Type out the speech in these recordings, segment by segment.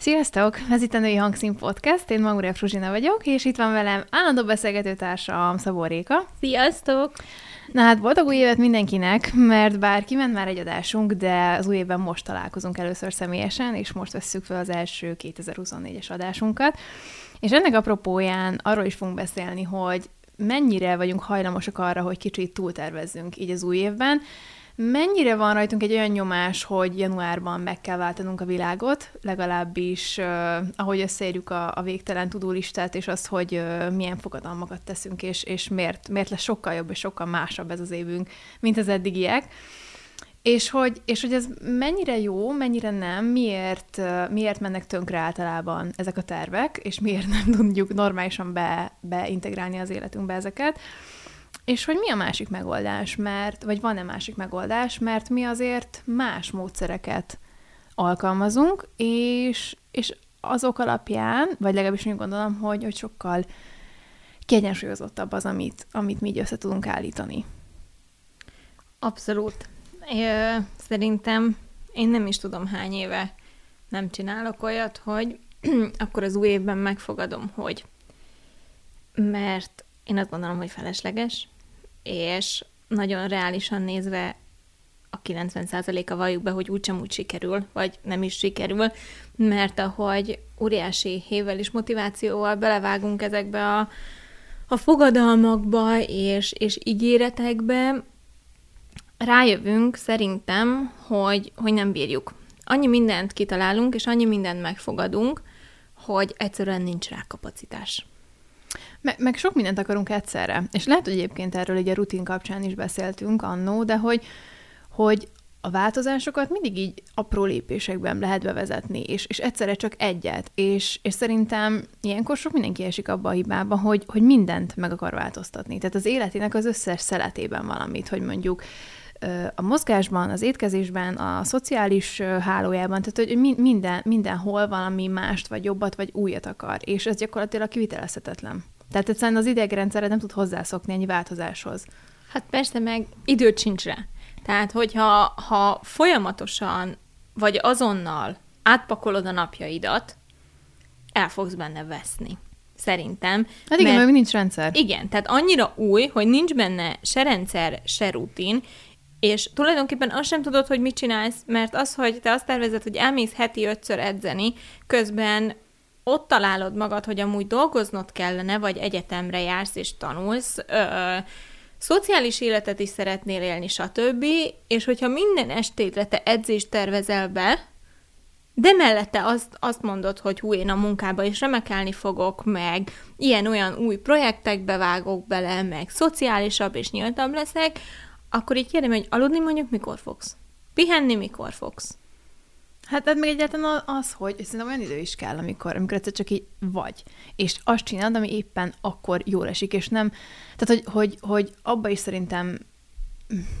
Sziasztok! Ez itt a Női Hangszín Podcast, én Maguria Fruzsina vagyok, és itt van velem állandó beszélgetőtársam Szabó Réka. Sziasztok! Na hát boldog új évet mindenkinek, mert bár kiment már egy adásunk, de az új évben most találkozunk először személyesen, és most vesszük fel az első 2024-es adásunkat. És ennek apropóján arról is fogunk beszélni, hogy mennyire vagyunk hajlamosak arra, hogy kicsit túltervezzünk így az új évben, Mennyire van rajtunk egy olyan nyomás, hogy januárban meg kell váltanunk a világot, legalábbis uh, ahogy összeérjük a, a végtelen tudólistát, és azt, hogy uh, milyen fogadalmakat teszünk, és, és miért, miért lesz sokkal jobb és sokkal másabb ez az évünk, mint az eddigiek. És hogy, és hogy ez mennyire jó, mennyire nem, miért, miért mennek tönkre általában ezek a tervek, és miért nem tudjuk normálisan be, beintegrálni az életünkbe ezeket. És hogy mi a másik megoldás, mert, vagy van-e másik megoldás, mert mi azért más módszereket alkalmazunk, és, és azok alapján, vagy legalábbis úgy gondolom, hogy, hogy sokkal kiegyensúlyozottabb az, amit, amit mi így össze tudunk állítani. Abszolút. Ö, szerintem én nem is tudom hány éve nem csinálok olyat, hogy akkor az új évben megfogadom, hogy mert én azt gondolom, hogy felesleges, és nagyon reálisan nézve a 90%-a valljuk be, hogy úgysem úgy sikerül, vagy nem is sikerül, mert ahogy óriási hével és motivációval belevágunk ezekbe a, a fogadalmakba és, és ígéretekbe, rájövünk szerintem, hogy, hogy nem bírjuk. Annyi mindent kitalálunk, és annyi mindent megfogadunk, hogy egyszerűen nincs rá kapacitás. Meg, meg sok mindent akarunk egyszerre. És lehet, hogy egyébként erről egy rutin kapcsán is beszéltünk annó, de hogy, hogy a változásokat mindig így apró lépésekben lehet bevezetni, és, és egyszerre csak egyet. És, és szerintem ilyenkor sok mindenki esik abba a hibába, hogy, hogy mindent meg akar változtatni. Tehát az életének az összes szeletében valamit, hogy mondjuk a mozgásban, az étkezésben, a szociális hálójában, tehát hogy minden, mindenhol valami mást, vagy jobbat, vagy újat akar, és ez gyakorlatilag kivitelezhetetlen. Tehát egyszerűen az idegrendszerre nem tud hozzászokni ennyi változáshoz. Hát persze, meg időt sincs rá. Tehát, hogyha ha folyamatosan, vagy azonnal átpakolod a napjaidat, el fogsz benne veszni. Szerintem. Hát igen, mert, mert nincs rendszer. Igen, tehát annyira új, hogy nincs benne se rendszer, se rutin, és tulajdonképpen azt sem tudod, hogy mit csinálsz, mert az, hogy te azt tervezed, hogy elmész heti ötször edzeni, közben ott találod magad, hogy amúgy dolgoznod kellene, vagy egyetemre jársz és tanulsz, ö, szociális életet is szeretnél élni, stb., és hogyha minden estétre te edzést tervezel be, de mellette azt, azt mondod, hogy hú, én a munkába is remekelni fogok, meg ilyen-olyan új projektekbe vágok bele, meg szociálisabb és nyíltabb leszek, akkor így kérdem, hogy aludni mondjuk mikor fogsz? Pihenni mikor fogsz? Hát, hát meg egyáltalán az, hogy szerintem olyan idő is kell, amikor, amikor egyszer csak így vagy. És azt csinálod, ami éppen akkor jól esik, és nem... Tehát, hogy, hogy, hogy abba is szerintem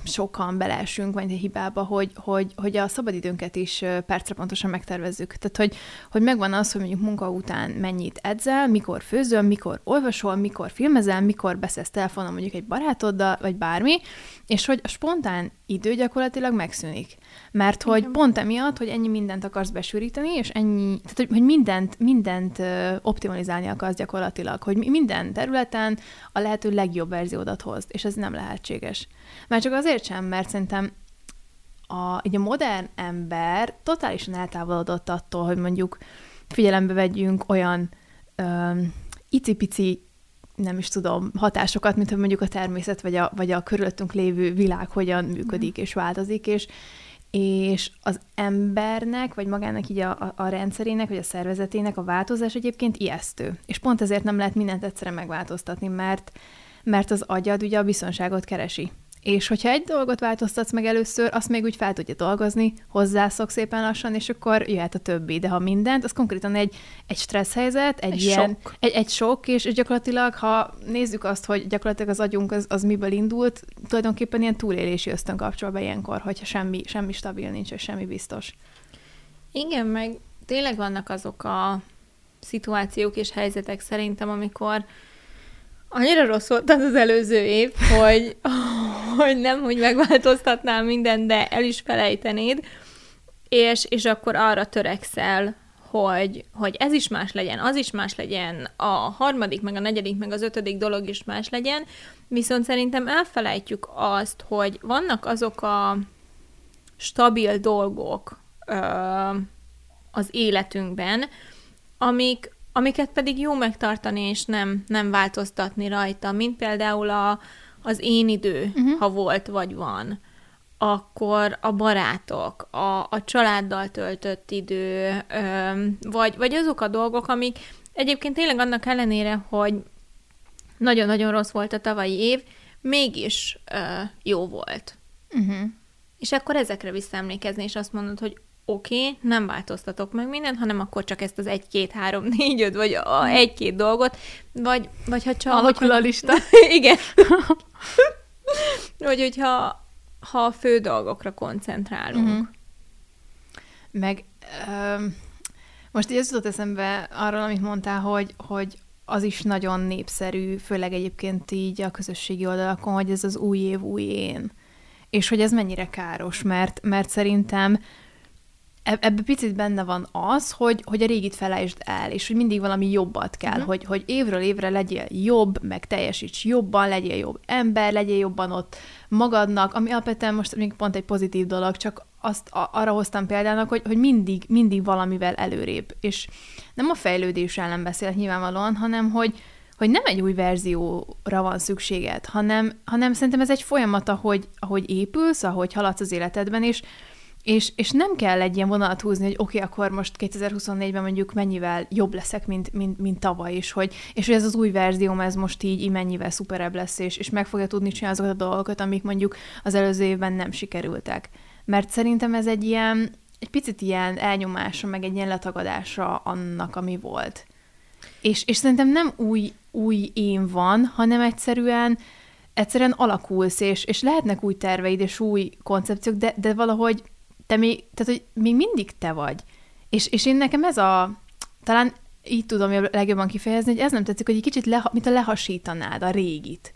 sokan beleesünk vagy egy hibába, hogy, hogy, hogy a szabadidőnket is percre pontosan megtervezzük. Tehát, hogy, hogy megvan az, hogy mondjuk munka után mennyit edzel, mikor főzöl, mikor olvasol, mikor filmezel, mikor beszélsz telefonon mondjuk egy barátoddal, vagy bármi, és hogy a spontán idő gyakorlatilag megszűnik. Mert hogy Igen. pont emiatt, hogy ennyi mindent akarsz besűríteni, és ennyi, tehát hogy, hogy mindent, mindent optimalizálni akarsz gyakorlatilag, hogy minden területen a lehető legjobb verziódat hozd, és ez nem lehetséges. Már csak azért sem, mert szerintem a, így a modern ember totálisan eltávolodott attól, hogy mondjuk figyelembe vegyünk olyan ö, icipici nem is tudom, hatásokat, mint hogy mondjuk a természet vagy a, vagy a körülöttünk lévő világ hogyan működik és változik, és, és az embernek, vagy magának így a, a, rendszerének, vagy a szervezetének a változás egyébként ijesztő. És pont ezért nem lehet mindent egyszerre megváltoztatni, mert, mert az agyad ugye a biztonságot keresi. És hogyha egy dolgot változtatsz meg először, azt még úgy fel tudja dolgozni, hozzászok szépen lassan, és akkor jöhet a többi. De ha mindent, az konkrétan egy, egy stressz helyzet, egy, egy ilyen, sok. Egy, egy sok, és, és gyakorlatilag, ha nézzük azt, hogy gyakorlatilag az agyunk az, az miből indult, tulajdonképpen ilyen túlélési ösztön kapcsol be ilyenkor, hogyha semmi, semmi stabil nincs, és semmi biztos. Igen, meg tényleg vannak azok a szituációk és helyzetek szerintem, amikor annyira rossz volt az, az előző év, hogy, hogy nem, hogy megváltoztatnál mindent, de el is felejtenéd, és, és akkor arra törekszel, hogy, hogy ez is más legyen, az is más legyen, a harmadik, meg a negyedik, meg az ötödik dolog is más legyen, viszont szerintem elfelejtjük azt, hogy vannak azok a stabil dolgok ö, az életünkben, amik, amiket pedig jó megtartani, és nem, nem változtatni rajta, mint például a, az én idő, uh-huh. ha volt vagy van akkor a barátok, a, a családdal töltött idő, ö, vagy, vagy azok a dolgok, amik egyébként tényleg annak ellenére, hogy nagyon-nagyon rossz volt a tavalyi év, mégis ö, jó volt. Uh-huh. És akkor ezekre visszaemlékezni, és azt mondod, hogy oké, okay, nem változtatok meg mindent, hanem akkor csak ezt az egy, két, három, négy, öt, vagy a mhm. egy-két dolgot, vagy, vagy ha csak... Alakul a lista. Igen. vagy hogyha ha a fő dolgokra koncentrálunk. Uh-huh. Meg um, most így ez jutott eszembe arról, amit mondtál, hogy, hogy az is nagyon népszerű, főleg egyébként így a közösségi oldalakon, hogy ez az új év, új én. És hogy ez mennyire káros, mert, mert szerintem ebben picit benne van az, hogy, hogy a régit felejtsd el, és hogy mindig valami jobbat kell, uh-huh. hogy, hogy évről évre legyél jobb, meg teljesíts jobban, legyél jobb ember, legyél jobban ott magadnak, ami alapvetően most még pont egy pozitív dolog, csak azt a, arra hoztam példának, hogy, hogy mindig, mindig valamivel előrébb. És nem a fejlődés ellen beszélek nyilvánvalóan, hanem hogy, hogy nem egy új verzióra van szükséged, hanem, hanem szerintem ez egy folyamat, ahogy, ahogy épülsz, ahogy haladsz az életedben, és és, és nem kell egy ilyen vonalat húzni, hogy oké, okay, akkor most 2024-ben mondjuk mennyivel jobb leszek, mint, mint, mint tavaly is, hogy, és hogy ez az új verzióm, ez most így, így mennyivel szuperebb lesz, és, és meg fogja tudni csinálni azokat a dolgokat, amik mondjuk az előző évben nem sikerültek. Mert szerintem ez egy ilyen, egy picit ilyen elnyomása, meg egy ilyen letagadása annak, ami volt. És, és szerintem nem új, új én van, hanem egyszerűen egyszerűen alakulsz, és, és lehetnek új terveid, és új koncepciók, de, de valahogy te még, tehát, hogy még mindig te vagy. És, és én nekem ez a, talán így tudom legjobban kifejezni, hogy ez nem tetszik, hogy egy kicsit leha, mint a lehasítanád a régit.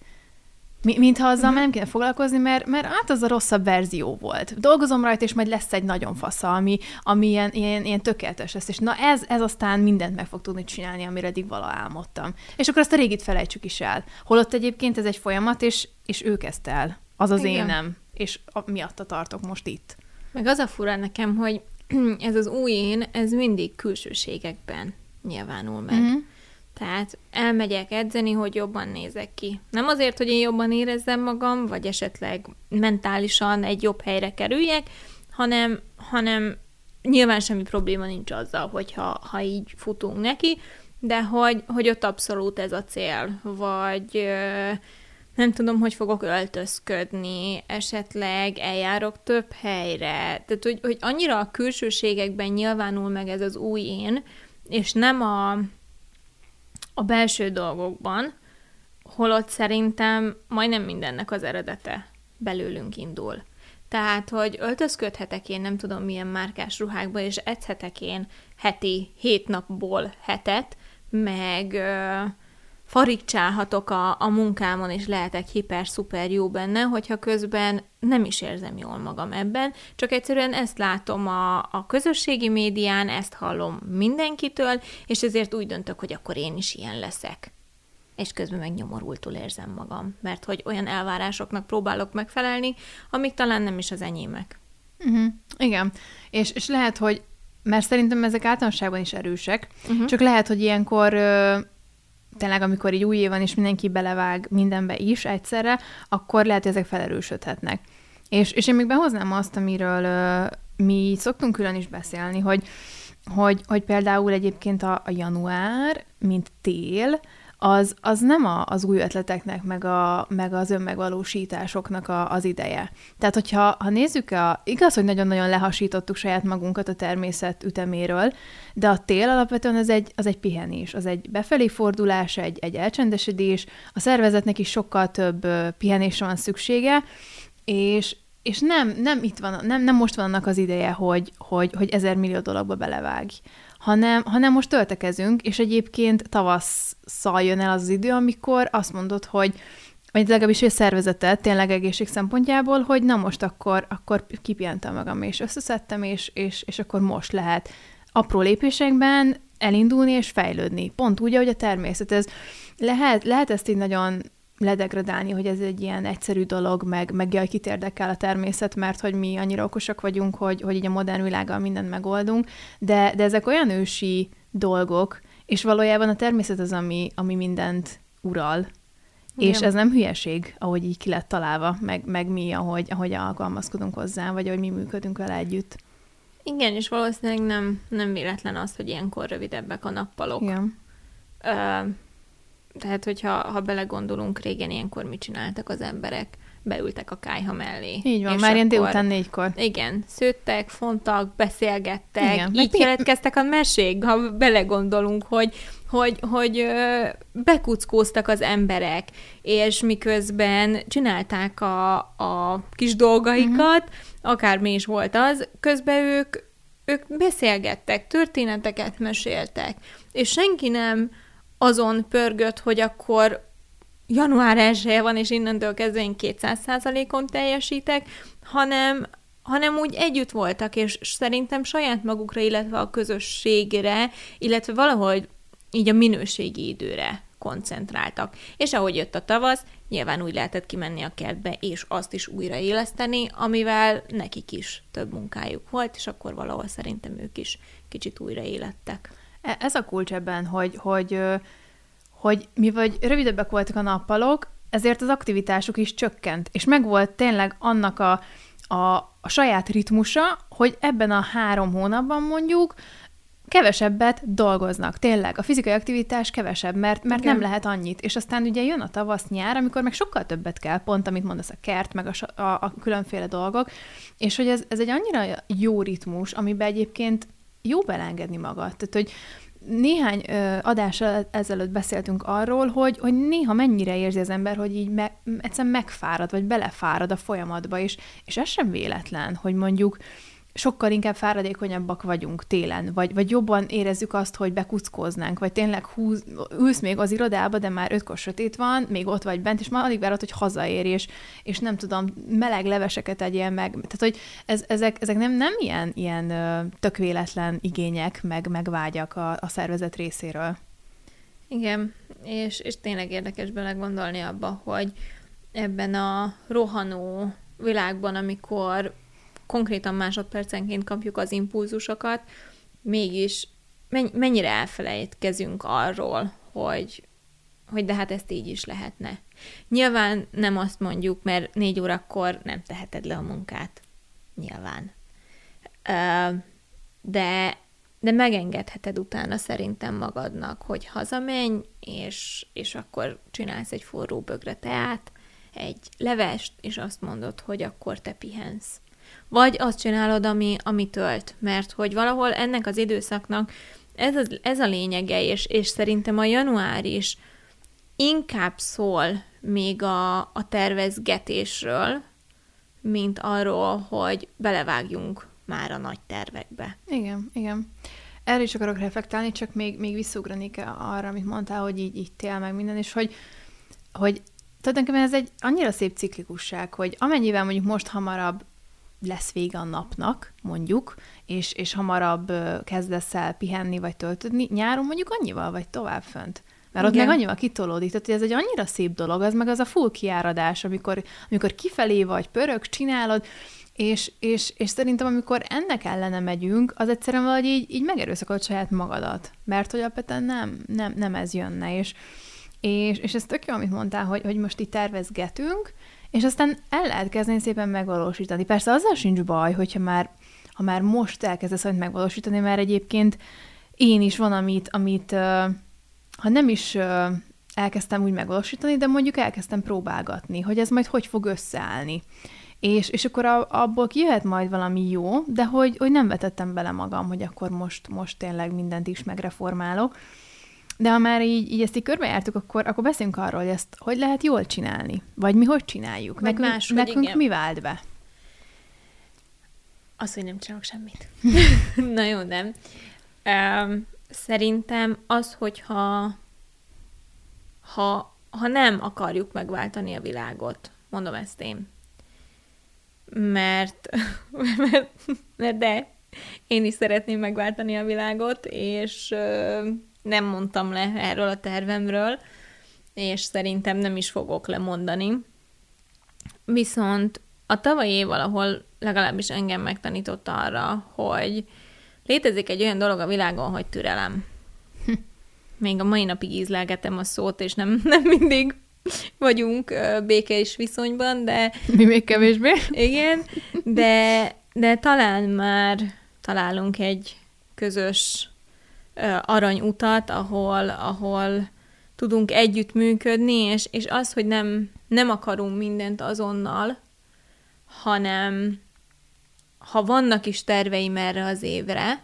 Mi, mintha azzal uh-huh. nem kéne foglalkozni, mert, mert hát az a rosszabb verzió volt. Dolgozom rajta, és majd lesz egy nagyon fasza, ami, ami ilyen, ilyen, ilyen tökéletes lesz. És na ez, ez aztán mindent meg fog tudni csinálni, amire eddig vala álmodtam. És akkor azt a régit felejtsük is el. Holott egyébként ez egy folyamat, és, és ő kezdte el. Az az Igen. én nem. És a, miatta tartok most itt. Meg az a fura nekem, hogy ez az új én, ez mindig külsőségekben nyilvánul meg. Mm-hmm. Tehát elmegyek edzeni, hogy jobban nézek ki. Nem azért, hogy én jobban érezzem magam, vagy esetleg mentálisan egy jobb helyre kerüljek, hanem, hanem nyilván semmi probléma nincs azzal, hogyha ha így futunk neki, de hogy, hogy ott abszolút ez a cél, vagy nem tudom, hogy fogok öltözködni, esetleg eljárok több helyre. Tehát, hogy, hogy annyira a külsőségekben nyilvánul meg ez az új én, és nem a, a belső dolgokban, holott szerintem majdnem mindennek az eredete belőlünk indul. Tehát, hogy öltözködhetek én nem tudom milyen márkás ruhákba, és edzhetek én heti, hét napból hetet, meg farigcsálhatok a, a munkámon, és lehetek hiper-szuper jó benne, hogyha közben nem is érzem jól magam ebben, csak egyszerűen ezt látom a, a közösségi médián, ezt hallom mindenkitől, és ezért úgy döntök, hogy akkor én is ilyen leszek. És közben meg nyomorultul érzem magam, mert hogy olyan elvárásoknak próbálok megfelelni, amik talán nem is az enyémek. Uh-huh. Igen, és, és lehet, hogy mert szerintem ezek általánosságban is erősek, uh-huh. csak lehet, hogy ilyenkor tényleg, amikor így új év van, és mindenki belevág mindenbe is egyszerre, akkor lehet, hogy ezek felerősödhetnek. És, és én még behoznám azt, amiről uh, mi szoktunk külön is beszélni, hogy, hogy, hogy például egyébként a, a január, mint tél, az, az nem a, az új ötleteknek, meg, a, meg az önmegvalósításoknak a, az ideje. Tehát, hogyha ha nézzük, a, igaz, hogy nagyon-nagyon lehasítottuk saját magunkat a természet üteméről, de a tél alapvetően az egy, az egy pihenés, az egy befelé fordulás, egy, egy elcsendesedés, a szervezetnek is sokkal több pihenésre van szüksége, és, és nem, nem itt van, nem, nem most van annak az ideje, hogy, hogy, hogy ezer millió dologba belevágj, hanem, hanem most töltekezünk, és egyébként tavasszal jön el az, idő, amikor azt mondod, hogy vagy legalábbis egy szervezetet, tényleg egészség szempontjából, hogy na most akkor, akkor kipihentem magam, és összeszedtem, és, és, és akkor most lehet apró lépésekben elindulni és fejlődni. Pont úgy, ahogy a természet. Ez lehet, lehet ezt így nagyon ledegradálni, hogy ez egy ilyen egyszerű dolog, meg, meg jaj, kit érdekel a természet, mert hogy mi annyira okosak vagyunk, hogy, hogy így a modern világgal mindent megoldunk, de, de ezek olyan ősi dolgok, és valójában a természet az, ami, ami mindent ural. Igen. És ez nem hülyeség, ahogy így ki lett találva, meg, meg mi, ahogy, ahogy alkalmazkodunk hozzá, vagy ahogy mi működünk vele együtt. Igen, és valószínűleg nem, nem véletlen az, hogy ilyenkor rövidebbek a nappalok. Igen. Ö, tehát, hogyha ha belegondolunk, régen ilyenkor mit csináltak az emberek? Beültek a kájha mellé. Így van, már ilyen délután négykor. Igen, szőttek, fontak, beszélgettek, igen, így keletkeztek a mesék, ha belegondolunk, hogy, hogy, hogy ö, bekuckóztak az emberek, és miközben csinálták a, a kis dolgaikat, uh-huh. akármi is volt az, közben ők, ők beszélgettek, történeteket meséltek, és senki nem azon pörgött, hogy akkor január 1 van, és innentől kezdve én 200%-on teljesítek, hanem, hanem úgy együtt voltak, és szerintem saját magukra, illetve a közösségre, illetve valahogy így a minőségi időre koncentráltak. És ahogy jött a tavasz, nyilván úgy lehetett kimenni a kertbe, és azt is újraéleszteni, amivel nekik is több munkájuk volt, és akkor valahol szerintem ők is kicsit újraélettek. E, ez a kulcs ebben, hogy, hogy, hogy mi vagy rövidebbek voltak a nappalok, ezért az aktivitásuk is csökkent, és megvolt tényleg annak a, a, a saját ritmusa, hogy ebben a három hónapban mondjuk kevesebbet dolgoznak. Tényleg, a fizikai aktivitás kevesebb, mert, mert nem lehet annyit. És aztán ugye jön a tavasz, nyár, amikor meg sokkal többet kell, pont amit mondasz, a kert, meg a, a, a különféle dolgok, és hogy ez, ez egy annyira jó ritmus, amiben egyébként jó belengedni magad. Tehát, hogy néhány ö, adással ezelőtt beszéltünk arról, hogy, hogy néha mennyire érzi az ember, hogy így me, egyszerűen megfárad, vagy belefárad a folyamatba, és, és ez sem véletlen, hogy mondjuk sokkal inkább fáradékonyabbak vagyunk télen, vagy, vagy jobban érezzük azt, hogy bekuckóznánk, vagy tényleg húz, ülsz még az irodába, de már ötkor sötét van, még ott vagy bent, és már alig várod, hogy hazaérj, és, és nem tudom, meleg leveseket egyél meg. Tehát, hogy ez, ezek, ezek nem, nem ilyen, ilyen tök véletlen igények, meg, meg vágyak a, a szervezet részéről. Igen, és, és tényleg érdekes belegondolni abba, hogy ebben a rohanó világban, amikor konkrétan másodpercenként kapjuk az impulzusokat, mégis mennyire elfelejtkezünk arról, hogy, hogy de hát ezt így is lehetne. Nyilván nem azt mondjuk, mert négy órakor nem teheted le a munkát. Nyilván. De, de megengedheted utána szerintem magadnak, hogy hazamenj, és, és akkor csinálsz egy forró bögre teát, egy levest, és azt mondod, hogy akkor te pihensz vagy azt csinálod, ami, ami tölt. Mert hogy valahol ennek az időszaknak ez, az, ez a lényege, és, és szerintem a január is inkább szól még a, a tervezgetésről, mint arról, hogy belevágjunk már a nagy tervekbe. Igen, igen. Erre is akarok reflektálni, csak még, még visszugranék arra, amit mondtál, hogy így, így tél meg minden, és hogy, hogy tulajdonképpen ez egy annyira szép ciklikusság, hogy amennyivel mondjuk most hamarabb lesz vége a napnak, mondjuk, és, és hamarabb kezdesz el pihenni, vagy töltödni, nyáron mondjuk annyival vagy tovább fönt. Mert Igen. ott meg annyival kitolódik. Tehát ez egy annyira szép dolog, az meg az a full kiáradás, amikor, amikor kifelé vagy, pörög, csinálod, és, és, és szerintem, amikor ennek ellene megyünk, az egyszerűen valahogy így, így megerőszakod saját magadat. Mert hogy alapvetően nem, nem, nem ez jönne. És, és, és ez tök jó, amit mondtál, hogy, hogy most itt tervezgetünk, és aztán el lehet kezdeni szépen megvalósítani. Persze azzal sincs baj, hogyha már, ha már most elkezdesz valamit megvalósítani, mert egyébként én is van, amit, amit ha nem is elkezdtem úgy megvalósítani, de mondjuk elkezdtem próbálgatni, hogy ez majd hogy fog összeállni. És, és akkor abból kijöhet majd valami jó, de hogy, hogy nem vetettem bele magam, hogy akkor most, most tényleg mindent is megreformálok. De ha már így, így ezt így körbejártuk, akkor, akkor beszéljünk arról, hogy ezt hogy lehet jól csinálni. Vagy mi hogy csináljuk. Vagy nekünk más, nekünk igen. mi vált be? Az, hogy nem csinálok semmit. Na jó, nem. Um, szerintem az, hogyha ha, ha nem akarjuk megváltani a világot, mondom ezt én, mert, mert, mert de, én is szeretném megváltani a világot, és nem mondtam le erről a tervemről, és szerintem nem is fogok lemondani. Viszont a tavalyi év valahol legalábbis engem megtanított arra, hogy létezik egy olyan dolog a világon, hogy türelem. Még a mai napig ízlelgetem a szót, és nem, nem mindig vagyunk békés viszonyban, de... Mi még kevésbé. Igen, de, de talán már találunk egy közös aranyutat, ahol, ahol tudunk együttműködni, és, és az, hogy nem, nem akarunk mindent azonnal, hanem ha vannak is terveim erre az évre,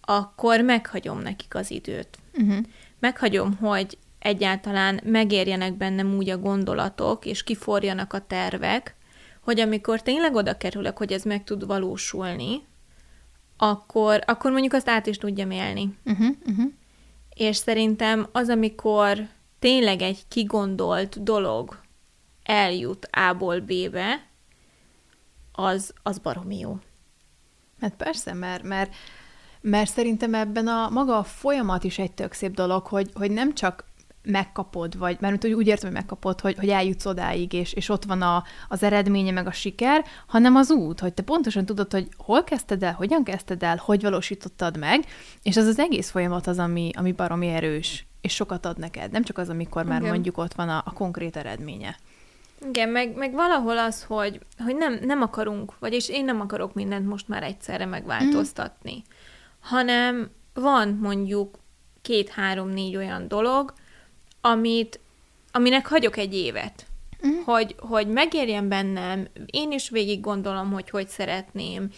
akkor meghagyom nekik az időt. Uh-huh. Meghagyom, hogy egyáltalán megérjenek bennem úgy a gondolatok, és kiforjanak a tervek, hogy amikor tényleg oda kerülök, hogy ez meg tud valósulni, akkor, akkor mondjuk azt át is tudjam élni. Uh-huh, uh-huh. És szerintem az, amikor tényleg egy kigondolt dolog eljut A-ból B-be, az, az baromi jó. Hát persze, mert, mert, mert szerintem ebben a maga a folyamat is egy tök szép dolog, hogy, hogy nem csak megkapod, vagy mert úgy értem, hogy megkapod, hogy, hogy eljutsz odáig, és, és ott van a, az eredménye, meg a siker, hanem az út, hogy te pontosan tudod, hogy hol kezdted el, hogyan kezdted el, hogy valósítottad meg, és az az egész folyamat az, ami, ami baromi erős, és sokat ad neked. Nem csak az, amikor már Igen. mondjuk ott van a, a konkrét eredménye. Igen, meg, meg valahol az, hogy, hogy nem, nem akarunk, vagyis én nem akarok mindent most már egyszerre megváltoztatni, mm. hanem van mondjuk két-három-négy olyan dolog, amit, aminek hagyok egy évet. Uh-huh. Hogy, hogy megérjen bennem, én is végig gondolom, hogy hogy szeretném,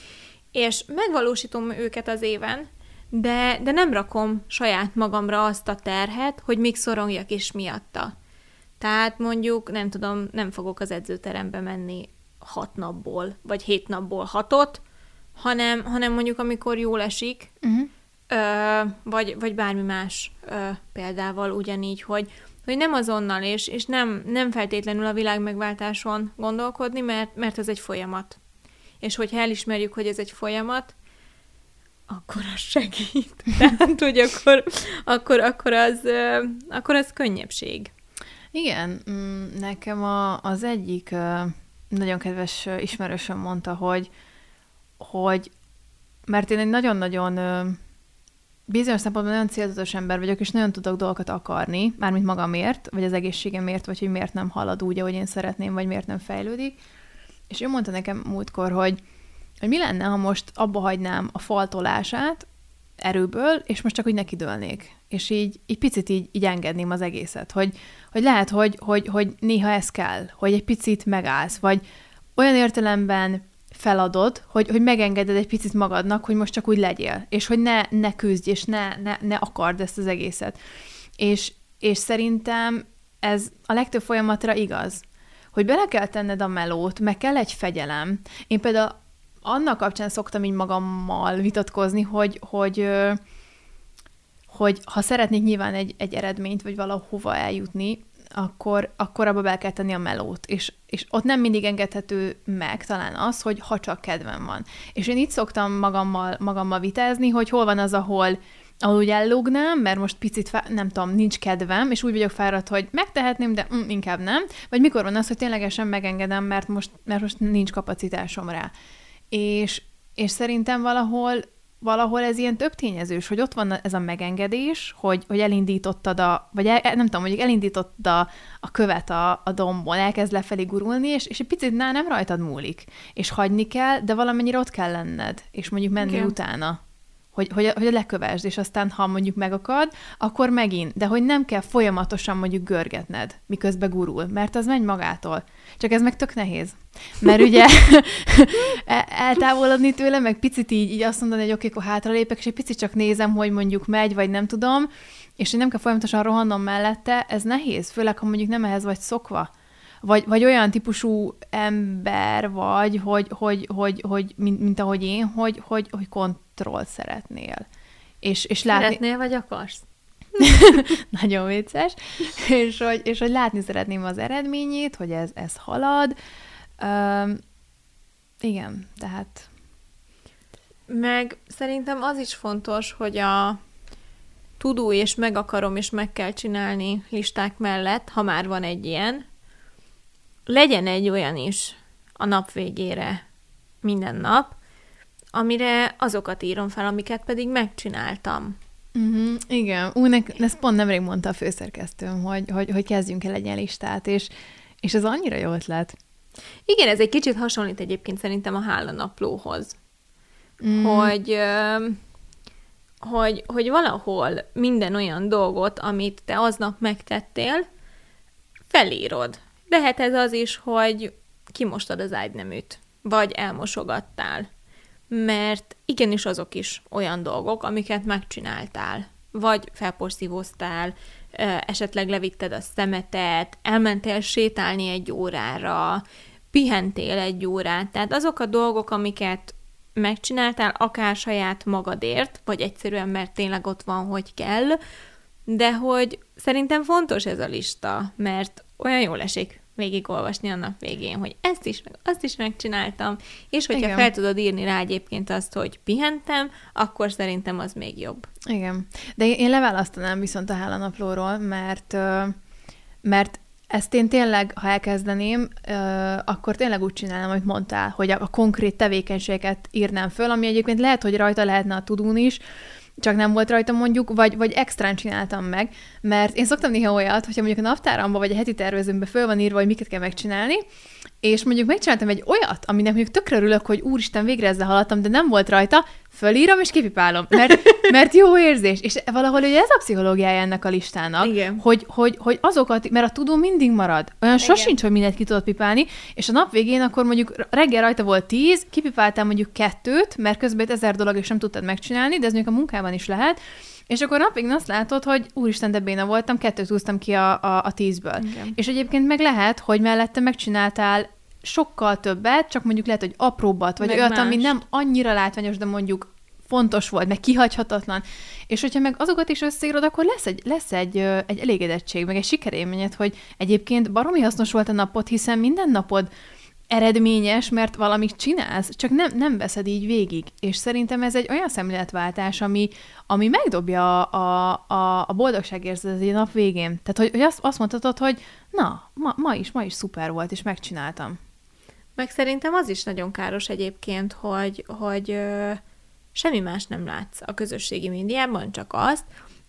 és megvalósítom őket az éven, de, de nem rakom saját magamra azt a terhet, hogy még szorongjak is miatta. Tehát mondjuk, nem tudom, nem fogok az edzőterembe menni hat napból, vagy hét napból hatot, hanem, hanem mondjuk amikor jól esik, uh-huh. Vagy, vagy bármi más ö, példával ugyanígy, hogy, hogy nem azonnal, és, és nem, nem feltétlenül a világ megváltáson gondolkodni, mert, mert ez egy folyamat. És hogyha elismerjük, hogy ez egy folyamat, akkor az segít. Tehát, hogy akkor, akkor, akkor, az, akkor az könnyebbség. Igen, mm, nekem a, az egyik nagyon kedves ismerősöm mondta, hogy, hogy mert én egy nagyon-nagyon bizonyos szempontból nagyon célzatos ember vagyok, és nagyon tudok dolgokat akarni, mármint magamért, vagy az egészségemért, vagy hogy miért nem halad úgy, ahogy én szeretném, vagy miért nem fejlődik. És ő mondta nekem múltkor, hogy, hogy mi lenne, ha most abba hagynám a faltolását erőből, és most csak úgy nekidőlnék. És így, így picit így, így engedném az egészet, hogy, hogy lehet, hogy, hogy, hogy néha ez kell, hogy egy picit megállsz, vagy olyan értelemben feladod, hogy, hogy megengeded egy picit magadnak, hogy most csak úgy legyél, és hogy ne, ne küzdj, és ne, ne, ne akard ezt az egészet. És, és szerintem ez a legtöbb folyamatra igaz, hogy bele kell tenned a melót, meg kell egy fegyelem. Én például annak kapcsán szoktam így magammal vitatkozni, hogy, hogy, hogy ha szeretnék nyilván egy, egy eredményt, vagy valahova eljutni, akkor, akkor abba be kell tenni a melót, és, és ott nem mindig engedhető meg talán az, hogy ha csak kedvem van. És én itt szoktam magammal, magammal vitázni, hogy hol van az, ahol, ahol úgy ellógnám, mert most picit, fá- nem tudom, nincs kedvem, és úgy vagyok fáradt, hogy megtehetném, de mm, inkább nem. Vagy mikor van az, hogy ténylegesen megengedem, mert most, mert most nincs kapacitásom rá. És, és szerintem valahol valahol ez ilyen több tényezős, hogy ott van ez a megengedés, hogy, hogy elindítottad a, vagy el, nem tudom, mondjuk elindítottad a, a követ a, a dombon, elkezd lefelé gurulni, és, és egy picit ná, nem rajtad múlik. És hagyni kell, de valamennyire ott kell lenned, és mondjuk menni okay. utána hogy, hogy, hogy lekövesd, és aztán, ha mondjuk megakad, akkor megint, de hogy nem kell folyamatosan mondjuk görgetned, miközben gurul, mert az megy magától. Csak ez meg tök nehéz. Mert ugye e, eltávolodni tőle, meg picit így, így azt mondani, hogy oké, okay, akkor hátralépek, és egy picit csak nézem, hogy mondjuk megy, vagy nem tudom, és hogy nem kell folyamatosan rohannom mellette, ez nehéz, főleg, ha mondjuk nem ehhez vagy szokva vagy, vagy olyan típusú ember vagy, hogy, hogy, hogy, hogy mint, mint ahogy én, hogy, hogy, hogy kontroll szeretnél. És, és látni... Szeretnél, vagy akarsz? Nagyon vicces. És hogy, és hogy látni szeretném az eredményét, hogy ez, ez halad. Um, igen, tehát... meg szerintem az is fontos, hogy a tudó és meg akarom és meg kell csinálni listák mellett, ha már van egy ilyen, legyen egy olyan is a nap végére minden nap, amire azokat írom fel, amiket pedig megcsináltam. Uh-huh, igen, úgy ne, ezt pont nemrég mondta a főszerkesztőm, hogy, hogy, hogy kezdjünk el egy ilyen listát, és, és ez annyira jó ötlet. Igen, ez egy kicsit hasonlít egyébként szerintem a hálanaplóhoz. Mm. Hogy, hogy, hogy valahol minden olyan dolgot, amit te aznap megtettél, felírod. Lehet ez az is, hogy kimostad az ágyneműt, vagy elmosogattál. Mert igenis azok is olyan dolgok, amiket megcsináltál. Vagy felporszívoztál, esetleg levitted a szemetet, elmentél sétálni egy órára, pihentél egy órát. Tehát azok a dolgok, amiket megcsináltál, akár saját magadért, vagy egyszerűen, mert tényleg ott van, hogy kell, de hogy szerintem fontos ez a lista, mert olyan jól esik végigolvasni a nap végén, hogy ezt is, meg azt is megcsináltam, és hogyha Igen. fel tudod írni rá egyébként azt, hogy pihentem, akkor szerintem az még jobb. Igen. De én leválasztanám viszont a hálanaplóról, mert mert ezt én tényleg, ha elkezdeném, akkor tényleg úgy csinálnám, amit mondtál, hogy a, konkrét tevékenységeket írnám föl, ami egyébként lehet, hogy rajta lehetne a tudún is, csak nem volt rajta mondjuk, vagy, vagy extrán csináltam meg, mert én szoktam néha olyat, hogyha mondjuk a naptáramba vagy a heti tervezőmbe föl van írva, hogy miket kell megcsinálni, és mondjuk megcsináltam egy olyat, aminek mondjuk tökre örülök, hogy úristen, végre ezzel haladtam, de nem volt rajta, fölírom és kipipálom, mert, mert jó érzés. És valahol ugye ez a pszichológiája ennek a listának, Igen. Hogy, hogy, hogy azokat, mert a tudó mindig marad. Olyan Igen. sosincs, hogy mindent ki tudod pipálni, és a nap végén akkor mondjuk reggel rajta volt tíz, kipipáltál mondjuk kettőt, mert közben ezer dolog és nem tudtad megcsinálni, de ez mondjuk a munkában is lehet, és akkor napig azt látod, hogy úristen, de béna voltam, kettőt húztam ki a, a, a tízből. Igen. És egyébként meg lehet, hogy mellette megcsináltál sokkal többet, csak mondjuk lehet, hogy apróbbat, vagy meg olyat, más. ami nem annyira látványos, de mondjuk fontos volt, meg kihagyhatatlan. És hogyha meg azokat is összeírod, akkor lesz egy, lesz egy, egy elégedettség, meg egy sikerélményed, hogy egyébként baromi hasznos volt a napot, hiszen minden napod eredményes, mert valamit csinálsz, csak nem, nem veszed így végig. És szerintem ez egy olyan szemléletváltás, ami, ami megdobja a, a, a boldogságérzetet egy nap végén. Tehát, hogy, hogy azt, azt mondhatod, hogy na, ma, ma is, ma is szuper volt, és megcsináltam. Meg szerintem az is nagyon káros egyébként, hogy, hogy ö, semmi más nem látsz a közösségi médiában, csak azt,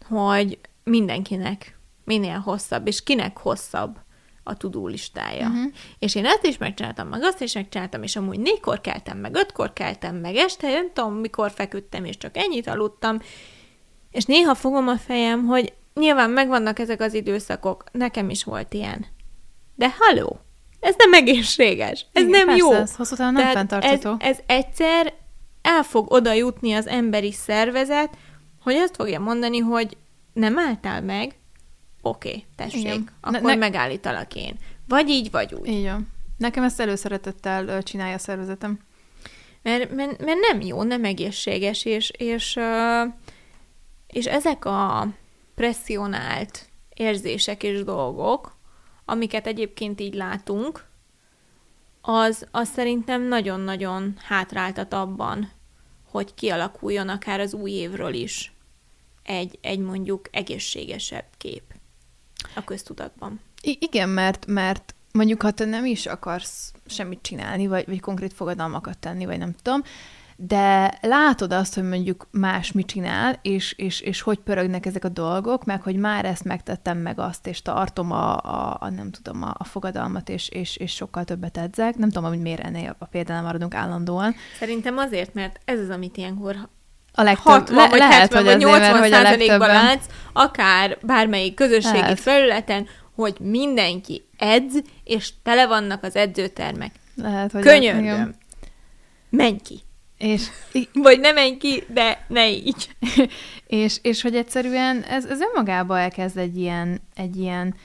hogy mindenkinek minél hosszabb, és kinek hosszabb a tudó listája. Uh-huh. És én ezt is megcsináltam, meg azt is megcsináltam, és amúgy négykor keltem, meg ötkor keltem, meg este, nem tudom, mikor feküdtem, és csak ennyit aludtam, és néha fogom a fejem, hogy nyilván megvannak ezek az időszakok, nekem is volt ilyen. De haló, ez nem egészséges, ez Igen, nem persze, jó. Ez hosszú nem fenntartható. Ez, ez egyszer el fog oda jutni az emberi szervezet, hogy azt fogja mondani, hogy nem álltál meg, oké, okay, tessék, Igen. akkor ne, ne... megállítalak én. Vagy így, vagy úgy. Így van. Nekem ezt előszeretettel csinálja a szervezetem. Mert, mert, mert nem jó, nem egészséges, és, és, és ezek a presszionált érzések és dolgok, amiket egyébként így látunk, az, az szerintem nagyon-nagyon hátráltat abban, hogy kialakuljon akár az új évről is egy, egy mondjuk egészségesebb kép a köztudatban. I- igen, mert, mert mondjuk, ha te nem is akarsz semmit csinálni, vagy, vagy konkrét fogadalmakat tenni, vagy nem tudom, de látod azt, hogy mondjuk más mit csinál, és, és, és hogy pörögnek ezek a dolgok, meg hogy már ezt megtettem, meg azt, és tartom a, a, a nem tudom, a, a fogadalmat, és, és, és sokkal többet edzek. Nem tudom, hogy miért ennél a példánál maradunk állandóan. Szerintem azért, mert ez az, amit ilyenkor a legtöbb, 60 le, vagy lehet, 70 vagy 80 mert, százalékban látsz, akár bármelyik közösségi lehet. felületen, hogy mindenki edz, és tele vannak az edzőtermek. Lehet, hogy Könyörgöm. Menj ki. És, Vagy nem menj ki, de ne így. és, és hogy egyszerűen ez, ez önmagában elkezd egy ilyen, egy ilyen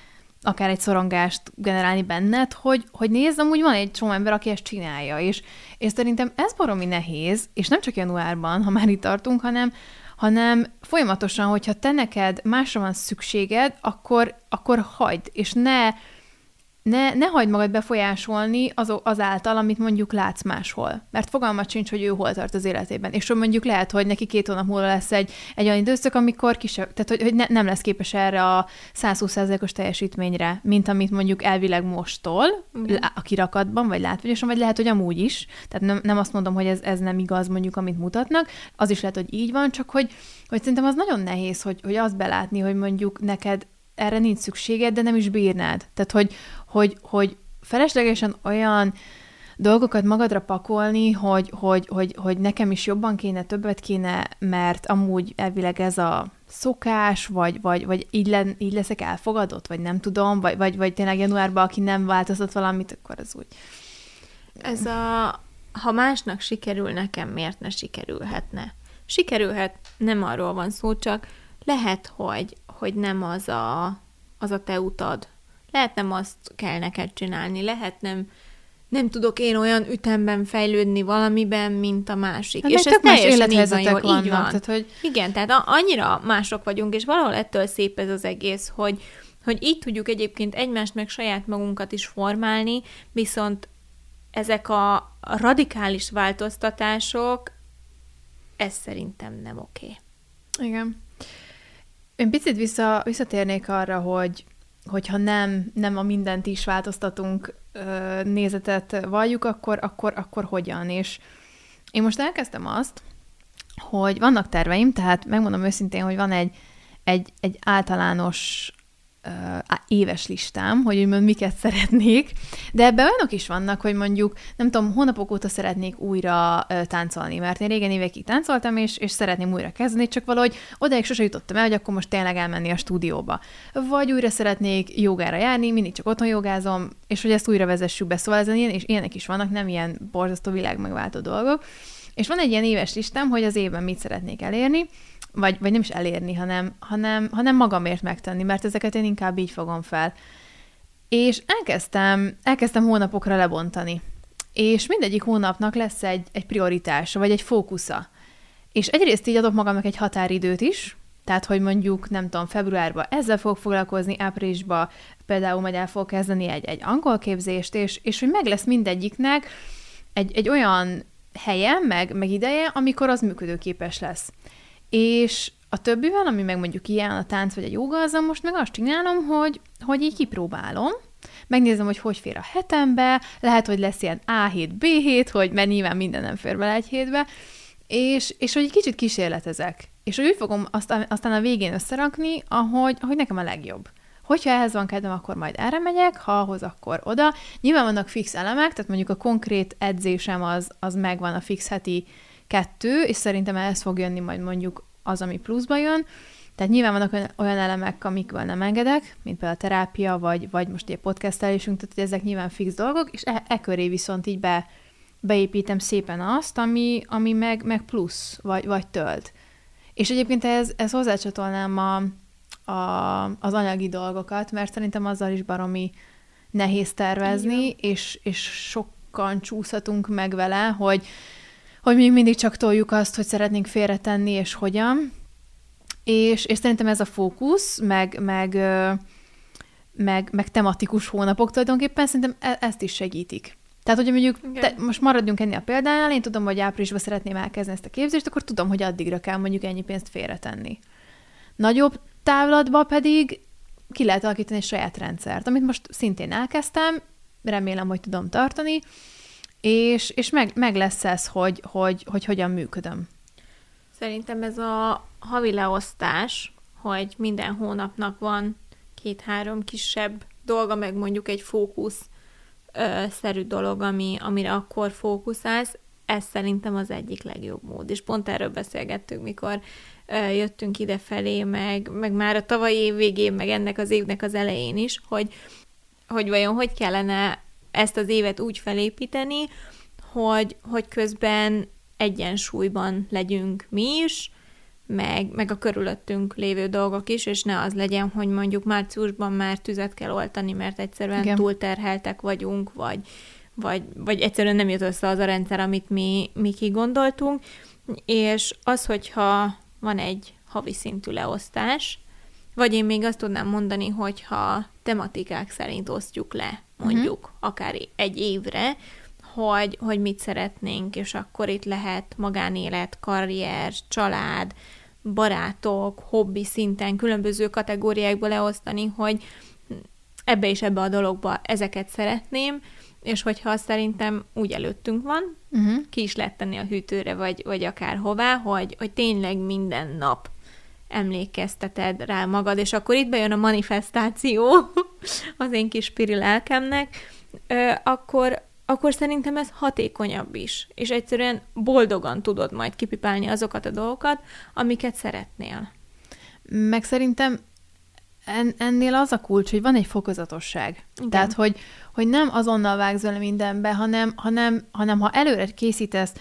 akár egy szorongást generálni benned, hogy, hogy nézd, amúgy van egy csomó ember, aki ezt csinálja, és, és szerintem ez baromi nehéz, és nem csak januárban, ha már itt tartunk, hanem, hanem folyamatosan, hogyha te neked másra van szükséged, akkor, akkor hagyd, és ne, ne, ne hagyd magad befolyásolni az, azáltal, amit mondjuk látsz máshol. Mert fogalmat sincs, hogy ő hol tart az életében. És mondjuk lehet, hogy neki két hónap múlva lesz egy, egy olyan időszak, amikor kisebb, tehát hogy, hogy ne, nem lesz képes erre a 120%-os teljesítményre, mint amit mondjuk elvileg mostól, mm. a kirakatban, vagy látványosan, vagy lehet, hogy amúgy is. Tehát nem, nem azt mondom, hogy ez, ez nem igaz mondjuk, amit mutatnak. Az is lehet, hogy így van, csak hogy, hogy szerintem az nagyon nehéz, hogy, hogy azt belátni, hogy mondjuk neked erre nincs szükséged, de nem is bírnád. Tehát, hogy, hogy, hogy feleslegesen olyan dolgokat magadra pakolni, hogy, hogy, hogy, hogy nekem is jobban kéne, többet kéne, mert amúgy elvileg ez a szokás, vagy, vagy, vagy így, len, így leszek elfogadott, vagy nem tudom, vagy, vagy, vagy tényleg januárban, aki nem változott valamit, akkor az úgy. Ez a, ha másnak sikerül, nekem miért ne sikerülhetne? Sikerülhet, nem arról van szó, csak lehet, hogy, hogy nem az a, az a te utad. Lehet nem azt kell neked csinálni, lehet nem, nem tudok én olyan ütemben fejlődni valamiben, mint a másik. Hát és ez van, jól, vannak, így van. Tehát, hogy... Igen, tehát annyira mások vagyunk, és valahol ettől szép ez az egész, hogy, hogy így tudjuk egyébként egymást meg saját magunkat is formálni, viszont ezek a radikális változtatások, ez szerintem nem oké. Okay. Igen. Én picit vissza, visszatérnék arra, hogy hogyha nem, nem a mindent is változtatunk nézetet valljuk, akkor, akkor, akkor hogyan? És én most elkezdtem azt, hogy vannak terveim, tehát megmondom őszintén, hogy van egy, egy, egy általános éves listám, hogy úgymond miket szeretnék, de ebben olyanok is vannak, hogy mondjuk, nem tudom, hónapok óta szeretnék újra táncolni, mert én régen évekig táncoltam, és, és szeretném újra kezdeni, csak valahogy odaig sose jutottam el, hogy akkor most tényleg elmenni a stúdióba. Vagy újra szeretnék jogára járni, mindig csak otthon jogázom, és hogy ezt újra vezessük be, szóval ezen ilyen, és ilyenek is vannak, nem ilyen borzasztó világ megváltó dolgok. És van egy ilyen éves listám, hogy az évben mit szeretnék elérni, vagy, vagy nem is elérni, hanem, hanem, hanem magamért megtenni, mert ezeket én inkább így fogom fel. És elkezdtem, elkezdtem hónapokra lebontani. És mindegyik hónapnak lesz egy, egy prioritása, vagy egy fókusza. És egyrészt így adok magamnak egy határidőt is, tehát, hogy mondjuk, nem tudom, februárban ezzel fog foglalkozni, áprilisban például majd el fog kezdeni egy, egy angol képzést, és, és hogy meg lesz mindegyiknek egy, egy olyan helye, meg, meg ideje, amikor az működőképes lesz. És a többivel, ami meg mondjuk ilyen a tánc vagy a joga, azon most meg azt csinálom, hogy, hogy így kipróbálom, megnézem, hogy hogy fér a hetembe, lehet, hogy lesz ilyen A7, B7, hogy mert nyilván minden nem fér bele egy hétbe, és, és hogy egy kicsit kísérletezek. És hogy úgy fogom azt, aztán a végén összerakni, ahogy, ahogy nekem a legjobb. Hogyha ehhez van kedvem, akkor majd erre megyek, ha ahhoz, akkor oda. Nyilván vannak fix elemek, tehát mondjuk a konkrét edzésem az, az megvan a fix heti kettő, és szerintem ehhez fog jönni majd mondjuk az, ami pluszba jön. Tehát nyilván vannak olyan elemek, amikből nem engedek, mint például a terápia, vagy, vagy most egy podcastelésünk, tehát ezek nyilván fix dolgok, és e, e köré viszont így be, beépítem szépen azt, ami, ami meg, meg plusz, vagy, vagy tölt. És egyébként ez, ez hozzácsatolnám a, a, az anyagi dolgokat, mert szerintem azzal is baromi nehéz tervezni, és, és sokan csúszhatunk meg vele, hogy hogy még mindig csak toljuk azt, hogy szeretnénk félretenni, és hogyan. És, és szerintem ez a fókusz, meg, meg, meg, meg tematikus hónapok tulajdonképpen szerintem e- ezt is segítik. Tehát, hogy mondjuk, te, most maradjunk ennél a példánál, én tudom, hogy áprilisban szeretném elkezdeni ezt a képzést, akkor tudom, hogy addigra kell mondjuk ennyi pénzt félretenni. Nagyobb távlatba pedig ki lehet alakítani egy saját rendszert, amit most szintén elkezdtem, remélem, hogy tudom tartani, és, és meg, meg lesz ez, hogy, hogy, hogy hogyan működöm. Szerintem ez a havi leosztás, hogy minden hónapnak van két-három kisebb dolga, meg mondjuk egy fókusz ö, szerű dolog, ami, amire akkor fókuszálsz, ez szerintem az egyik legjobb mód. És pont erről beszélgettünk, mikor ö, jöttünk idefelé, meg, meg már a tavalyi év végén, meg ennek az évnek az elején is, hogy, hogy vajon hogy kellene ezt az évet úgy felépíteni, hogy, hogy közben egyensúlyban legyünk mi is, meg, meg a körülöttünk lévő dolgok is, és ne az legyen, hogy mondjuk márciusban már tüzet kell oltani, mert egyszerűen Igen. túlterheltek vagyunk, vagy, vagy, vagy egyszerűen nem jött össze az a rendszer, amit mi, mi kigondoltunk, és az, hogyha van egy havi szintű leosztás, Vagy én még azt tudnám mondani, hogy ha tematikák szerint osztjuk le, mondjuk, uh-huh. akár egy évre, hogy, hogy mit szeretnénk, és akkor itt lehet magánélet, karrier, család, barátok, hobbi szinten különböző kategóriákba leosztani, hogy ebbe és ebbe a dologba ezeket szeretném, és hogyha szerintem úgy előttünk van, uh-huh. ki is lehet tenni a hűtőre, vagy, vagy akár hová, hogy, hogy tényleg minden nap emlékezteted rá magad, és akkor itt bejön a manifestáció az én kis piri lelkemnek, akkor, akkor szerintem ez hatékonyabb is, és egyszerűen boldogan tudod majd kipipálni azokat a dolgokat, amiket szeretnél. Meg szerintem en, ennél az a kulcs, hogy van egy fokozatosság. Igen. Tehát, hogy, hogy nem azonnal vágsz vele mindenbe, hanem, hanem, hanem ha előre készítesz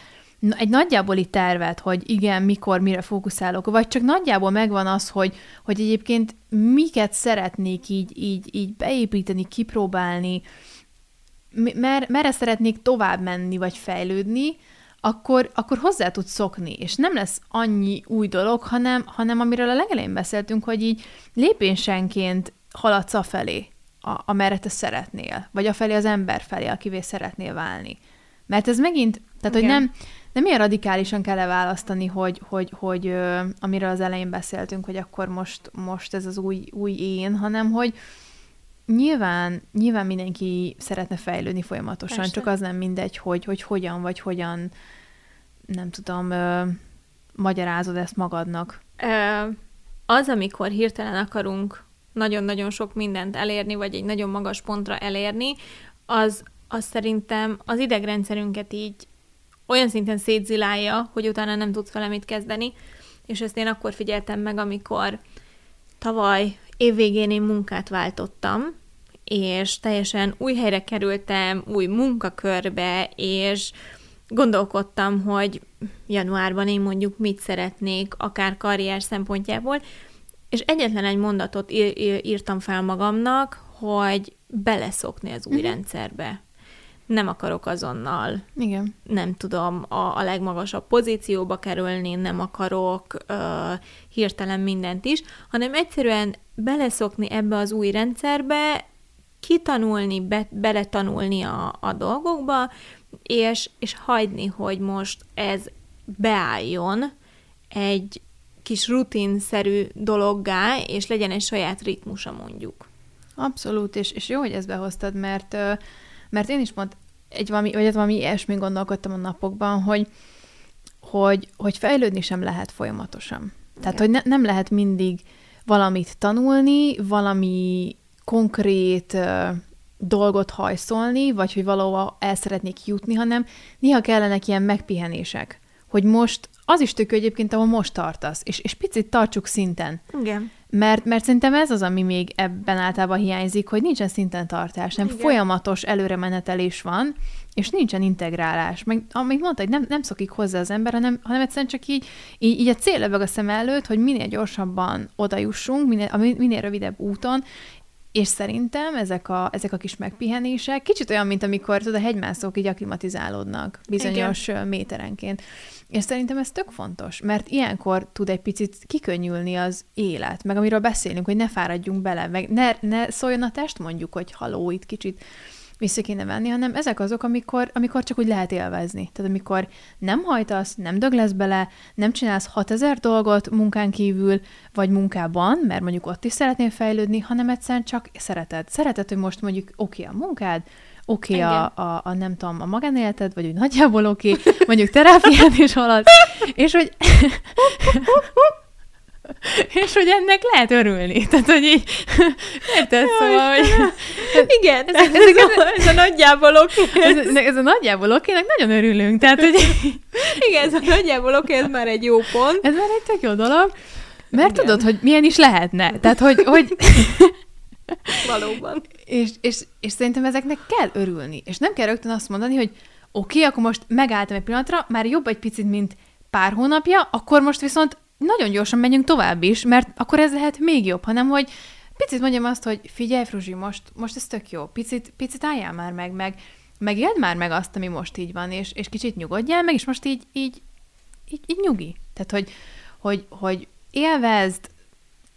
egy nagyjáboli tervet, hogy igen, mikor, mire fókuszálok, vagy csak nagyjából megvan az, hogy, hogy egyébként miket szeretnék így, így, így beépíteni, kipróbálni, mer, merre szeretnék tovább menni, vagy fejlődni, akkor, akkor hozzá tudsz szokni, és nem lesz annyi új dolog, hanem, hanem amiről a legelején beszéltünk, hogy így lépésenként haladsz afelé, a, amerre te szeretnél, vagy afelé az ember felé, akivé szeretnél válni. Mert ez megint, tehát Igen. hogy nem, nem ilyen radikálisan kell választani, hogy, hogy, hogy ö, amiről az elején beszéltünk, hogy akkor most, most ez az új, új én, hanem hogy nyilván, nyilván mindenki szeretne fejlődni folyamatosan, Persze. csak az nem mindegy, hogy, hogy hogyan, vagy hogyan, nem tudom, ö, magyarázod ezt magadnak. Az, amikor hirtelen akarunk nagyon-nagyon sok mindent elérni, vagy egy nagyon magas pontra elérni, az, az szerintem az idegrendszerünket így olyan szinten szétzilálja, hogy utána nem tudsz vele mit kezdeni, és ezt én akkor figyeltem meg, amikor tavaly évvégén én munkát váltottam, és teljesen új helyre kerültem, új munkakörbe, és gondolkodtam, hogy januárban én mondjuk mit szeretnék, akár karrier szempontjából, és egyetlen egy mondatot írtam fel magamnak, hogy beleszokni az új uh-huh. rendszerbe nem akarok azonnal, Igen. nem tudom, a, a legmagasabb pozícióba kerülni, nem akarok uh, hirtelen mindent is, hanem egyszerűen beleszokni ebbe az új rendszerbe, kitanulni, be, beletanulni a, a dolgokba, és, és hagyni, hogy most ez beálljon egy kis rutinszerű dologgá, és legyen egy saját ritmusa mondjuk. Abszolút, és, és jó, hogy ezt behoztad, mert uh, mert én is pont egy valami, vagy valami ilyesmi gondolkodtam a napokban, hogy, hogy, hogy fejlődni sem lehet folyamatosan. Tehát, Igen. hogy ne, nem lehet mindig valamit tanulni, valami konkrét dolgot hajszolni, vagy hogy valahova el szeretnék jutni, hanem néha kellenek ilyen megpihenések, hogy most az is tök egyébként, ahol most tartasz, és, és picit tartsuk szinten. Igen. Mert, mert szerintem ez az, ami még ebben általában hiányzik, hogy nincsen szinten tartás, nem Igen. folyamatos előremenetelés van, és nincsen integrálás. Meg, amit mondta, hogy nem, nem szokik hozzá az ember, hanem, hanem egyszerűen csak így, így, így a cél a szem előtt, hogy minél gyorsabban oda jussunk, minél, minél rövidebb úton, és szerintem ezek a, ezek a kis megpihenések kicsit olyan, mint amikor tudod, a hegymászók így aklimatizálódnak bizonyos Igen. méterenként. És szerintem ez tök fontos, mert ilyenkor tud egy picit kikönnyülni az élet, meg amiről beszélünk, hogy ne fáradjunk bele, meg ne, ne szóljon a test mondjuk, hogy haló, itt kicsit vissza kéne venni, hanem ezek azok, amikor, amikor csak úgy lehet élvezni. Tehát amikor nem hajtasz, nem lesz bele, nem csinálsz 6000 dolgot munkán kívül, vagy munkában, mert mondjuk ott is szeretnél fejlődni, hanem egyszerűen csak szereted. Szereted, hogy most mondjuk oké okay, a munkád, oké okay a, a, a, nem tudom, a magánéleted, vagy úgy nagyjából oké, okay, mondjuk terápiát is halad, és hogy és hogy ennek lehet örülni. Tehát, hogy így, érted, szóval, hogy... Igen, ez, ez, ez, a, ez a nagyjából oké. Ez, ez a nagyjából okének nagyon örülünk, tehát, hogy... Igen, ez a nagyjából oké, ez már egy jó pont. Ez már egy tök jó dolog, mert Igen. tudod, hogy milyen is lehetne. Tehát, hogy... hogy Valóban. És, és, és szerintem ezeknek kell örülni. És nem kell rögtön azt mondani, hogy oké, okay, akkor most megálltam egy pillanatra, már jobb egy picit, mint pár hónapja, akkor most viszont nagyon gyorsan menjünk tovább is, mert akkor ez lehet még jobb, hanem hogy picit mondjam azt, hogy figyelj, Fruzsi, most, most ez tök jó, picit, picit álljál már meg, meg megéld már meg azt, ami most így van, és, és kicsit nyugodjál meg, és most így, így, így, így nyugi. Tehát, hogy, hogy, hogy élvezd,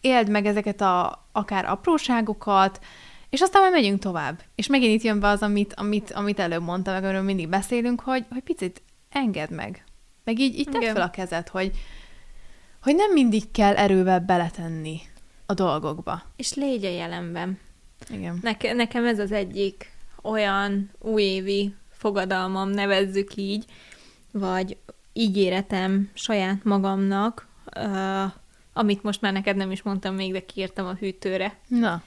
éld meg ezeket a akár apróságokat, és aztán majd megyünk tovább. És megint itt jön be az, amit, amit, amit előbb mondtam, meg amiről mindig beszélünk, hogy, hogy picit engedd meg. Meg így, így tedd fel a kezed, hogy, hogy nem mindig kell erővel beletenni a dolgokba. És légy a jelenben. Igen. Neke, nekem ez az egyik olyan újévi fogadalmam, nevezzük így, vagy ígéretem saját magamnak, uh, amit most már neked nem is mondtam még, de kiírtam a hűtőre. Na.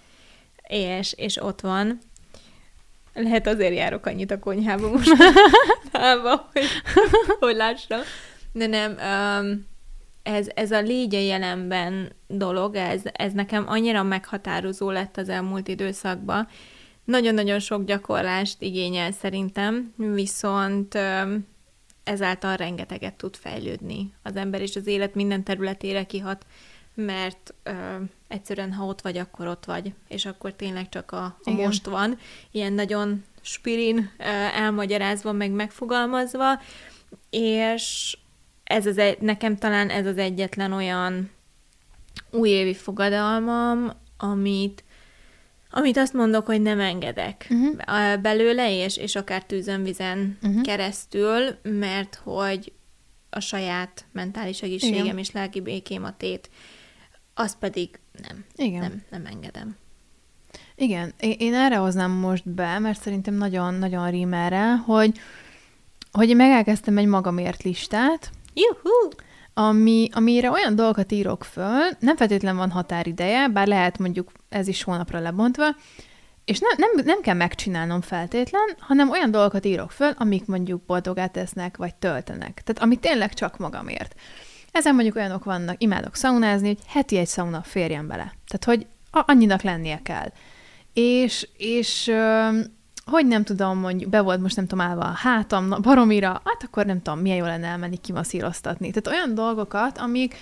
És, és ott van. Lehet azért járok annyit a konyhába most, Hába, hogy, hogy lássam. De nem, um, ez, ez a légy a jelenben dolog, ez, ez nekem annyira meghatározó lett az elmúlt időszakban. Nagyon-nagyon sok gyakorlást igényel szerintem, viszont ezáltal rengeteget tud fejlődni az ember, és az élet minden területére kihat, mert ö, egyszerűen, ha ott vagy, akkor ott vagy, és akkor tényleg csak a, a most van. Ilyen nagyon spirin ö, elmagyarázva, meg megfogalmazva, és ez az egy, nekem talán ez az egyetlen olyan újévi fogadalmam, amit amit azt mondok, hogy nem engedek uh-huh. belőle, és, és akár tűzön, vizen uh-huh. keresztül, mert hogy a saját mentális egészségem Igen. és lelki békém a tét, azt pedig nem, Igen. nem, nem engedem. Igen, én erre hoznám most be, mert szerintem nagyon-nagyon rím erre, hogy, hogy én megelkezdtem egy magamért listát, Juhu! ami, amire olyan dolgokat írok föl, nem feltétlenül van határideje, bár lehet mondjuk ez is hónapra lebontva, és nem, nem, nem kell megcsinálnom feltétlen, hanem olyan dolgokat írok föl, amik mondjuk boldogát tesznek, vagy töltenek. Tehát amit tényleg csak magamért. Ezen mondjuk olyanok vannak, imádok szaunázni, hogy heti egy szauna férjen bele. Tehát, hogy annyinak lennie kell. És, és hogy nem tudom, mondjuk, be volt most nem tudom állva a hátam, na, baromira, hát akkor nem tudom, milyen jó lenne elmenni kimaszíroztatni. Tehát olyan dolgokat, amik,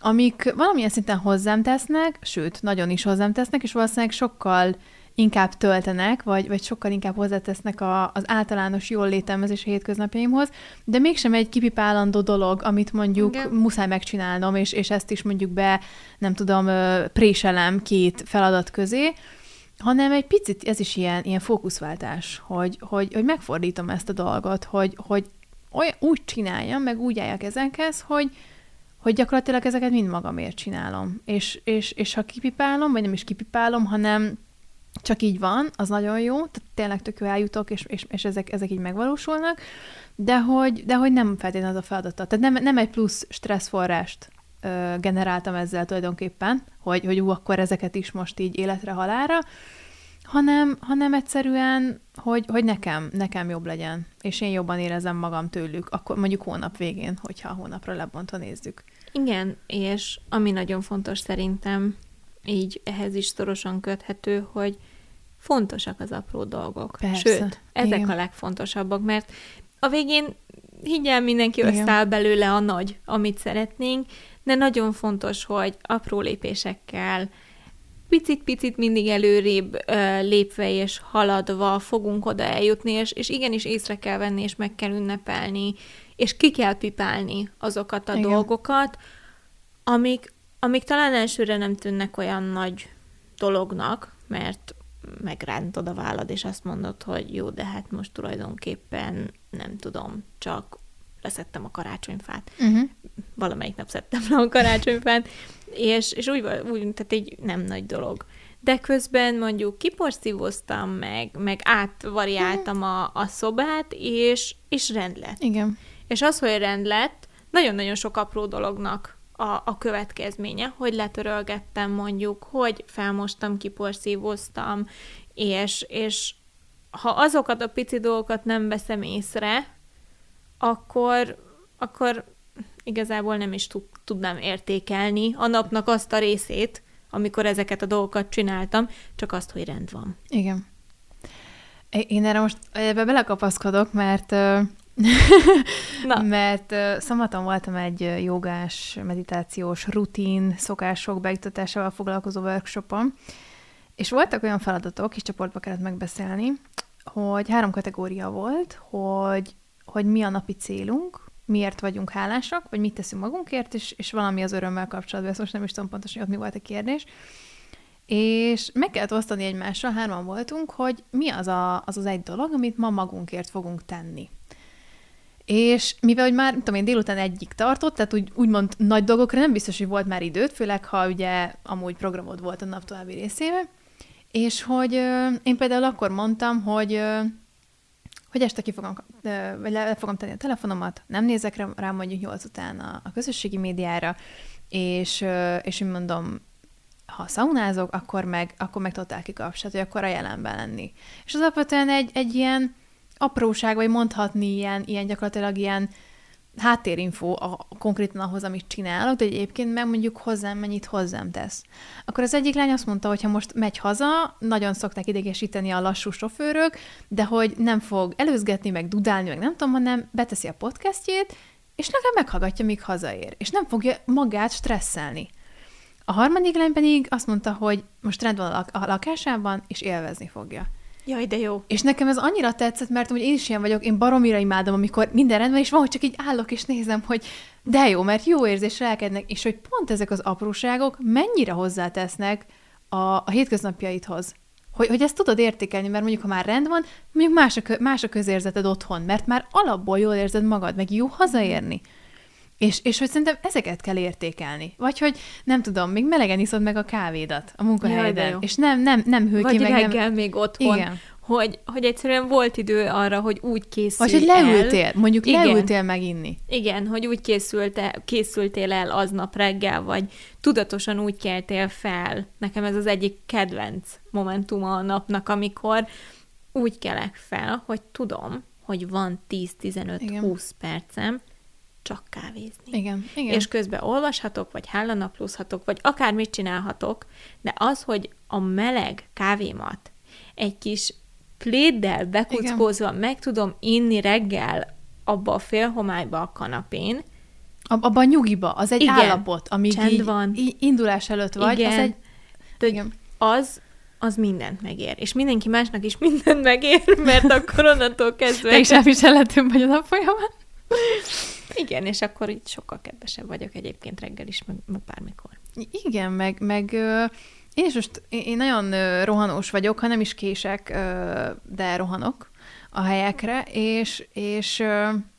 amik valamilyen szinten hozzám tesznek, sőt, nagyon is hozzám tesznek, és valószínűleg sokkal inkább töltenek, vagy, vagy sokkal inkább hozzátesznek a, az általános jól létemhez és a hétköznapjaimhoz, de mégsem egy kipipálandó dolog, amit mondjuk Igen. muszáj megcsinálnom, és, és ezt is mondjuk be, nem tudom, préselem két feladat közé, hanem egy picit ez is ilyen, ilyen fókuszváltás, hogy, hogy, hogy megfordítom ezt a dolgot, hogy, hogy olyan, úgy csináljam, meg úgy álljak ezekhez, hogy, hogy gyakorlatilag ezeket mind magamért csinálom. És, és, és ha kipipálom, vagy nem is kipipálom, hanem csak így van, az nagyon jó, tehát tényleg tök jó eljutok, és, és, és ezek, ezek így megvalósulnak, de hogy, de hogy nem feltétlenül az a feladata. Tehát nem, nem egy plusz stresszforrást ö, generáltam ezzel tulajdonképpen, hogy, hogy ú, akkor ezeket is most így életre halára, hanem, hanem egyszerűen, hogy, hogy nekem, nekem jobb legyen, és én jobban érezem magam tőlük, akkor mondjuk hónap végén, hogyha a hónapra lebontva nézzük. Igen, és ami nagyon fontos szerintem, így ehhez is szorosan köthető, hogy fontosak az apró dolgok. Persze, Sőt, ezek igen. a legfontosabbak, mert a végén higgyel mindenki igen. összeáll belőle a nagy, amit szeretnénk, de nagyon fontos, hogy apró lépésekkel, picit-picit mindig előrébb ö, lépve és haladva fogunk oda eljutni, és, és igenis észre kell venni, és meg kell ünnepelni, és ki kell pipálni azokat a Igen. dolgokat, amik, amik talán elsőre nem tűnnek olyan nagy dolognak, mert megrántod a vállad, és azt mondod, hogy jó, de hát most tulajdonképpen nem tudom, csak leszettem a karácsonyfát. Uh-huh. Valamelyik nap szedtem le a karácsonyfát, és, és úgy, úgy, tehát egy nem nagy dolog. De közben mondjuk kiporszívoztam meg, meg átvariáltam a, a szobát, és, és rend lett. Igen. És az, hogy rend lett, nagyon-nagyon sok apró dolognak a, a következménye, hogy letörölgettem mondjuk, hogy felmostam, kiporszívoztam, és, és ha azokat a pici dolgokat nem veszem észre, akkor, akkor igazából nem is tud, tudnám értékelni a napnak azt a részét, amikor ezeket a dolgokat csináltam, csak azt, hogy rend van. Igen. Én erre most ebbe belekapaszkodok, mert Na. mert szombaton voltam egy jogás, meditációs rutin, szokások beiktatásával foglalkozó workshopon, és voltak olyan feladatok, kis csoportba kellett megbeszélni, hogy három kategória volt, hogy hogy mi a napi célunk, miért vagyunk hálásak, vagy mit teszünk magunkért, és, és valami az örömmel kapcsolatban, ezt most nem is tudom pontosan, hogy ott mi volt a kérdés. És meg kellett osztani egymással, hárman voltunk, hogy mi az, a, az az egy dolog, amit ma magunkért fogunk tenni. És mivel, hogy már, tudom én, délután egyik tartott, tehát úgy, úgymond nagy dolgokra nem biztos, hogy volt már időt, főleg ha ugye amúgy programod volt a nap további részébe, és hogy ö, én például akkor mondtam, hogy ö, hogy este ki fogom, vagy le, fogom tenni a telefonomat, nem nézek rá, mondjuk nyolc után a, a közösségi médiára, és, és én mondom, ha szaunázok, akkor meg, akkor meg totál kikapcsát, hogy akkor a jelenben lenni. És az alapvetően egy, egy ilyen apróság, vagy mondhatni ilyen, ilyen gyakorlatilag ilyen háttérinfo a, konkrétan ahhoz, amit csinálok, de egyébként meg mondjuk hozzám mennyit hozzám tesz. Akkor az egyik lány azt mondta, hogy ha most megy haza, nagyon szokták idegesíteni a lassú sofőrök, de hogy nem fog előzgetni, meg dudálni, meg nem tudom, hanem beteszi a podcastjét, és legalább meghallgatja, míg hazaér, és nem fogja magát stresszelni. A harmadik lány pedig azt mondta, hogy most rend van a lakásában, és élvezni fogja. Jaj, de jó. És nekem ez annyira tetszett, mert úgy én is ilyen vagyok, én baromira imádom, amikor minden rendben, és van, hogy csak így állok és nézem, hogy de jó, mert jó érzés lelkednek, és hogy pont ezek az apróságok mennyire hozzátesznek a, a hétköznapjaidhoz. Hogy, hogy ezt tudod értékelni, mert mondjuk, ha már rend van, mondjuk más a, más a közérzeted otthon, mert már alapból jól érzed magad, meg jó hazaérni. És, és hogy szerintem ezeket kell értékelni. Vagy hogy nem tudom, még melegen iszod meg a kávédat a munkahelyeden, jó. és nem, nem, nem hűl Vagy ki, meg reggel nem... még otthon. Igen. Hogy, hogy egyszerűen volt idő arra, hogy úgy készülj Vagy hogy el. leültél, mondjuk Igen. leültél meginni. Igen, hogy úgy készültél, készültél el aznap reggel, vagy tudatosan úgy keltél fel. Nekem ez az egyik kedvenc momentuma a napnak, amikor úgy kelek fel, hogy tudom, hogy van Igen. 10-15-20 percem csak kávézni. Igen, igen. És közben olvashatok, vagy hálanaplózhatok, vagy akármit csinálhatok, de az, hogy a meleg kávémat egy kis pléddel bekuckózva meg tudom inni reggel abba a félhomályba a kanapén, Ab- abban a nyugiba, az egy Igen. állapot, amíg Csend így, van. így indulás előtt vagy, Igen. az egy... de Igen. az, az mindent megér. És mindenki másnak is mindent megér, mert akkor onnantól kezdve... Te is elviselhetőbb vagy a nap folyamán. Igen, és akkor így sokkal kedvesebb vagyok egyébként reggel is, meg, meg bármikor. Igen, meg, meg én is most, én nagyon rohanós vagyok, ha nem is kések, de rohanok a helyekre, és, és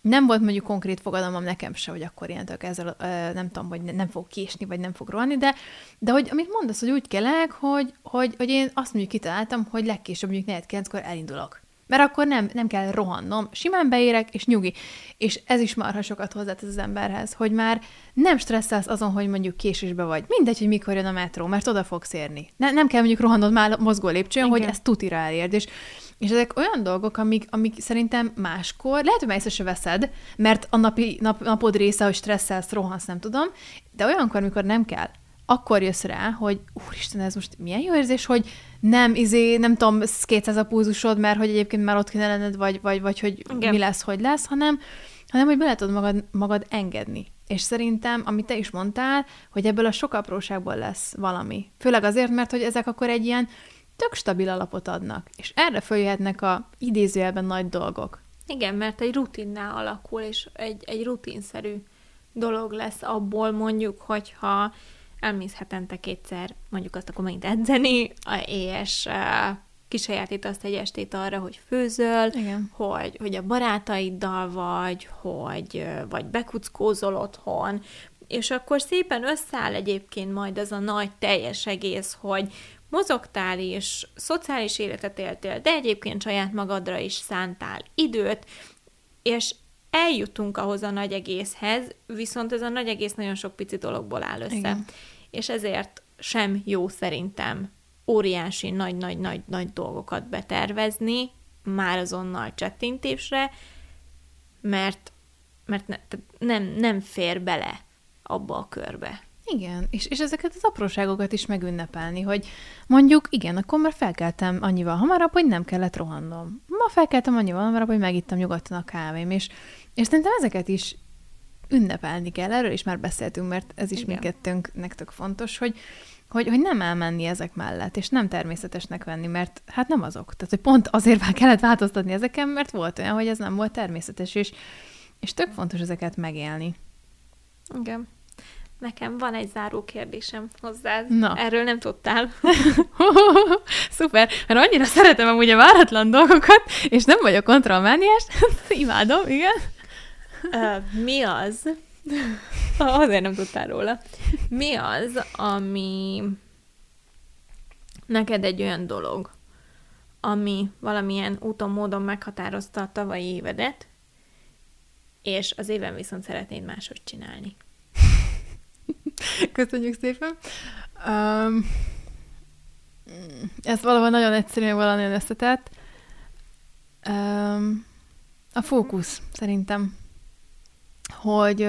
nem volt mondjuk konkrét fogadalmam nekem se, hogy akkor ilyentől ezzel nem tudom, hogy ne- nem fog késni, vagy nem fog rohanni, de, de hogy amit mondasz, hogy úgy kelek, hogy, hogy, hogy én azt mondjuk kitaláltam, hogy legkésőbb mondjuk 4 9 elindulok. Mert akkor nem, nem kell rohannom, simán beérek, és nyugi. És ez is marha sokat hozzátesz az emberhez, hogy már nem stresszelsz azon, hogy mondjuk késésbe vagy. Mindegy, hogy mikor jön a metró, mert oda fogsz érni. Ne, nem kell mondjuk rohannod már mozgó lépcsőn, Igen. hogy ezt tutira elérd. És, és ezek olyan dolgok, amik, amik szerintem máskor, lehet, hogy már észre se veszed, mert a napi, nap, napod része, hogy stresszelsz, rohansz, nem tudom, de olyankor, amikor nem kell, akkor jössz rá, hogy úristen, ez most milyen jó érzés, hogy nem, izé, nem tudom, 200 a pulzusod, mert hogy egyébként már ott kéne lenned, vagy, vagy, vagy hogy Igen. mi lesz, hogy lesz, hanem, hanem hogy bele tudod magad, magad engedni. És szerintem, amit te is mondtál, hogy ebből a sok apróságból lesz valami. Főleg azért, mert hogy ezek akkor egy ilyen tök stabil alapot adnak. És erre följöhetnek a idézőjelben nagy dolgok. Igen, mert egy rutinná alakul, és egy, egy rutinszerű dolog lesz abból mondjuk, hogyha elmész hetente kétszer, mondjuk azt akkor megint edzeni, és kisajátítasz egy estét arra, hogy főzöl, Igen. hogy, hogy a barátaiddal vagy, hogy vagy bekuckózol otthon, és akkor szépen összeáll egyébként majd ez a nagy teljes egész, hogy mozogtál is, szociális életet éltél, de egyébként saját magadra is szántál időt, és eljutunk ahhoz a nagy egészhez, viszont ez a nagy egész nagyon sok pici dologból áll össze. Igen. És ezért sem jó szerintem óriási, nagy-nagy-nagy-nagy dolgokat betervezni, már azonnal csettintésre, mert, mert ne, nem, nem fér bele abba a körbe. Igen, és, és ezeket az apróságokat is megünnepelni, hogy mondjuk, igen, akkor már felkeltem annyival hamarabb, hogy nem kellett rohannom. Ma felkeltem annyival hamarabb, hogy megittam nyugodtan a kávém, és, és szerintem ezeket is ünnepelni kell. Erről is már beszéltünk, mert ez is Igen. mindkettőnknek tök fontos, hogy, hogy, hogy nem elmenni ezek mellett, és nem természetesnek venni, mert hát nem azok. Tehát, hogy pont azért kellett változtatni ezeken, mert volt olyan, hogy ez nem volt természetes, és, És tök fontos ezeket megélni. Igen. Nekem van egy záró kérdésem hozzád. Na. Erről nem tudtál. Szuper, mert annyira szeretem amúgy a váratlan dolgokat, és nem vagyok kontrollmániás, imádom, igen. Uh, mi az? Azért nem tudtál róla. Mi az, ami neked egy olyan dolog, ami valamilyen úton, módon meghatározta a tavalyi évedet, és az éven viszont szeretnéd máshogy csinálni. Köszönjük szépen. Um, ez valahol nagyon egyszerű, valami nagyon összetett. Um, a fókusz, szerintem. Hogy,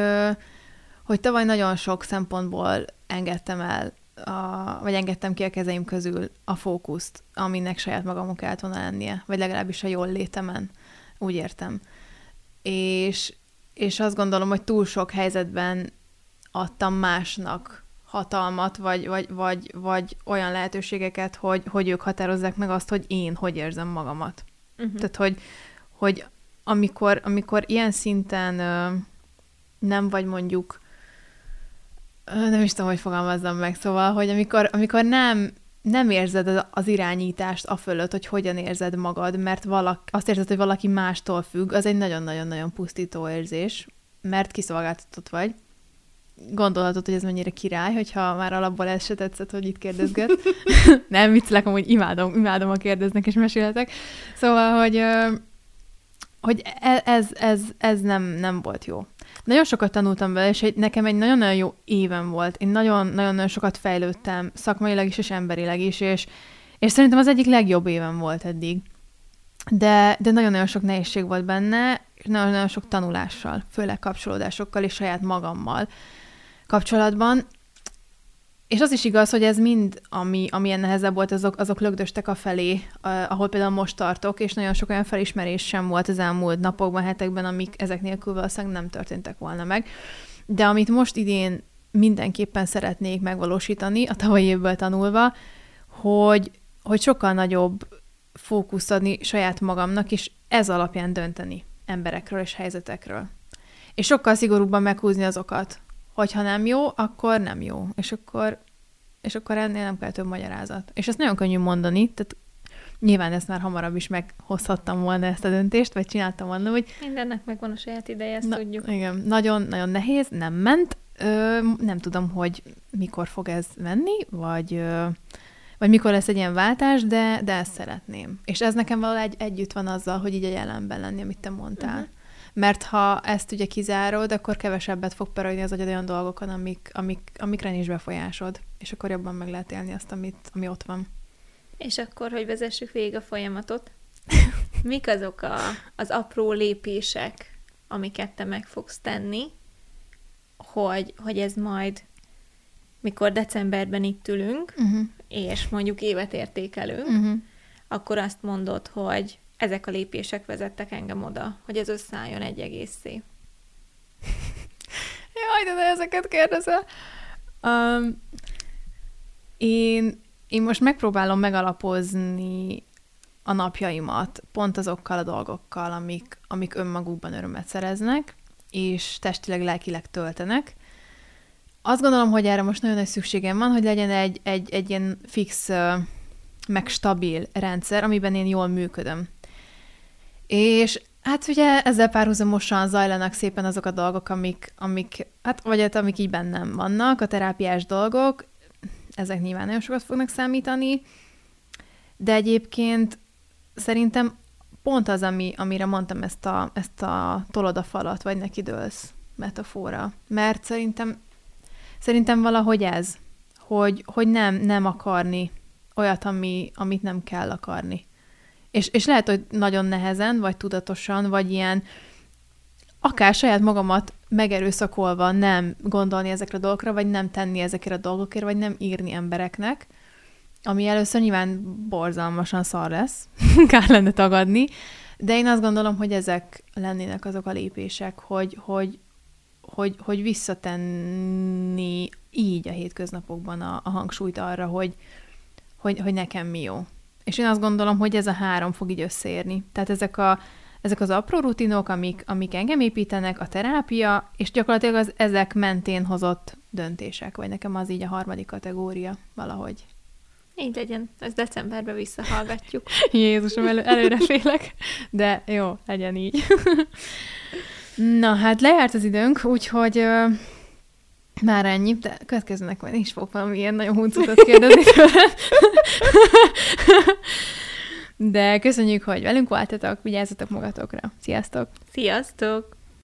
hogy tavaly nagyon sok szempontból engedtem el, a, vagy engedtem ki a kezeim közül a fókuszt, aminek saját magamon kellett volna lennie, vagy legalábbis a jól létemen, úgy értem. És, és azt gondolom, hogy túl sok helyzetben adtam másnak hatalmat, vagy, vagy, vagy, vagy olyan lehetőségeket, hogy, hogy ők határozzák meg azt, hogy én hogy érzem magamat. Uh-huh. Tehát, hogy, hogy amikor, amikor ilyen szinten nem vagy mondjuk, nem is tudom, hogy fogalmazzam meg, szóval, hogy amikor, amikor nem, nem érzed az irányítást a fölött, hogy hogyan érzed magad, mert valaki, azt érzed, hogy valaki mástól függ, az egy nagyon-nagyon-nagyon pusztító érzés, mert kiszolgáltatott vagy gondolhatod, hogy ez mennyire király, hogyha már alapból ez se tetszett, hogy itt kérdezget. nem, viccelek, hogy imádom, imádom, a kérdeznek és mesélhetek. Szóval, hogy, hogy e, ez, ez, ez nem, nem volt jó. Nagyon sokat tanultam vele, és nekem egy nagyon-nagyon jó éven volt. Én nagyon-nagyon sokat fejlődtem, szakmailag is, és emberileg is, és, és szerintem az egyik legjobb éven volt eddig. De, de nagyon-nagyon sok nehézség volt benne, nagyon-nagyon sok tanulással, főleg kapcsolódásokkal és saját magammal kapcsolatban. És az is igaz, hogy ez mind, ami, ami nehezebb volt, azok, azok lögdöstek a felé, ahol például most tartok, és nagyon sok olyan felismerés sem volt az elmúlt napokban, hetekben, amik ezek nélkül valószínűleg nem történtek volna meg. De amit most idén mindenképpen szeretnék megvalósítani, a tavalyi évből tanulva, hogy, hogy sokkal nagyobb fókuszt adni saját magamnak, és ez alapján dönteni emberekről és helyzetekről. És sokkal szigorúbban meghúzni azokat, hogyha nem jó, akkor nem jó. És akkor, és akkor ennél nem kell több magyarázat. És ezt nagyon könnyű mondani, tehát nyilván ezt már hamarabb is meghozhattam volna ezt a döntést, vagy csináltam volna, hogy... Mindennek megvan a saját ideje, ezt na, tudjuk. Igen, nagyon-nagyon nehéz, nem ment. Ö, nem tudom, hogy mikor fog ez menni, vagy, ö, vagy mikor lesz egy ilyen váltás, de, de ezt szeretném. És ez nekem valahogy együtt van azzal, hogy így a jelenben lenni, amit te mondtál. Uh-huh mert ha ezt ugye kizárod, akkor kevesebbet fog perolni az agyad olyan dolgokon, amik, amik, amikre nincs befolyásod, és akkor jobban meg lehet élni azt, amit, ami ott van. És akkor, hogy vezessük végig a folyamatot, mik azok a, az apró lépések, amiket te meg fogsz tenni, hogy, hogy ez majd, mikor decemberben itt ülünk, uh-huh. és mondjuk évet értékelünk, uh-huh. akkor azt mondod, hogy ezek a lépések vezettek engem oda, hogy ez összeálljon egy egészé. Jaj, de, ezeket kérdezel. Um, én, én most megpróbálom megalapozni a napjaimat pont azokkal a dolgokkal, amik, amik önmagukban örömet szereznek, és testileg, lelkileg töltenek. Azt gondolom, hogy erre most nagyon nagy szükségem van, hogy legyen egy, egy, egy ilyen fix, meg stabil rendszer, amiben én jól működöm. És hát ugye ezzel párhuzamosan zajlanak szépen azok a dolgok, amik, amik hát vagy hát amik így bennem vannak, a terápiás dolgok, ezek nyilván nagyon sokat fognak számítani, de egyébként szerintem pont az, ami, amire mondtam ezt a, ezt a tolod a falat, vagy neki dőlsz metafora. Mert szerintem, szerintem valahogy ez, hogy, hogy nem, nem akarni olyat, ami, amit nem kell akarni. És, és lehet, hogy nagyon nehezen, vagy tudatosan, vagy ilyen akár saját magamat megerőszakolva nem gondolni ezekre a dolgokra, vagy nem tenni ezekre a dolgokért, vagy nem írni embereknek, ami először nyilván borzalmasan szar lesz, kár lenne tagadni, de én azt gondolom, hogy ezek lennének azok a lépések, hogy, hogy, hogy, hogy visszatenni így a hétköznapokban a, a hangsúlyt arra, hogy, hogy, hogy nekem mi jó. És én azt gondolom, hogy ez a három fog így összeérni. Tehát ezek a, ezek az apró rutinok, amik, amik engem építenek, a terápia, és gyakorlatilag az ezek mentén hozott döntések, vagy nekem az így a harmadik kategória valahogy. Így legyen, ezt decemberben visszahallgatjuk. Jézusom, elő, előre félek, de jó, legyen így. Na, hát lejárt az időnk, úgyhogy már ennyi, de következőnek majd is fogok valami ilyen nagyon huncutot kérdezni De köszönjük, hogy velünk voltatok, vigyázzatok magatokra. Sziasztok! Sziasztok!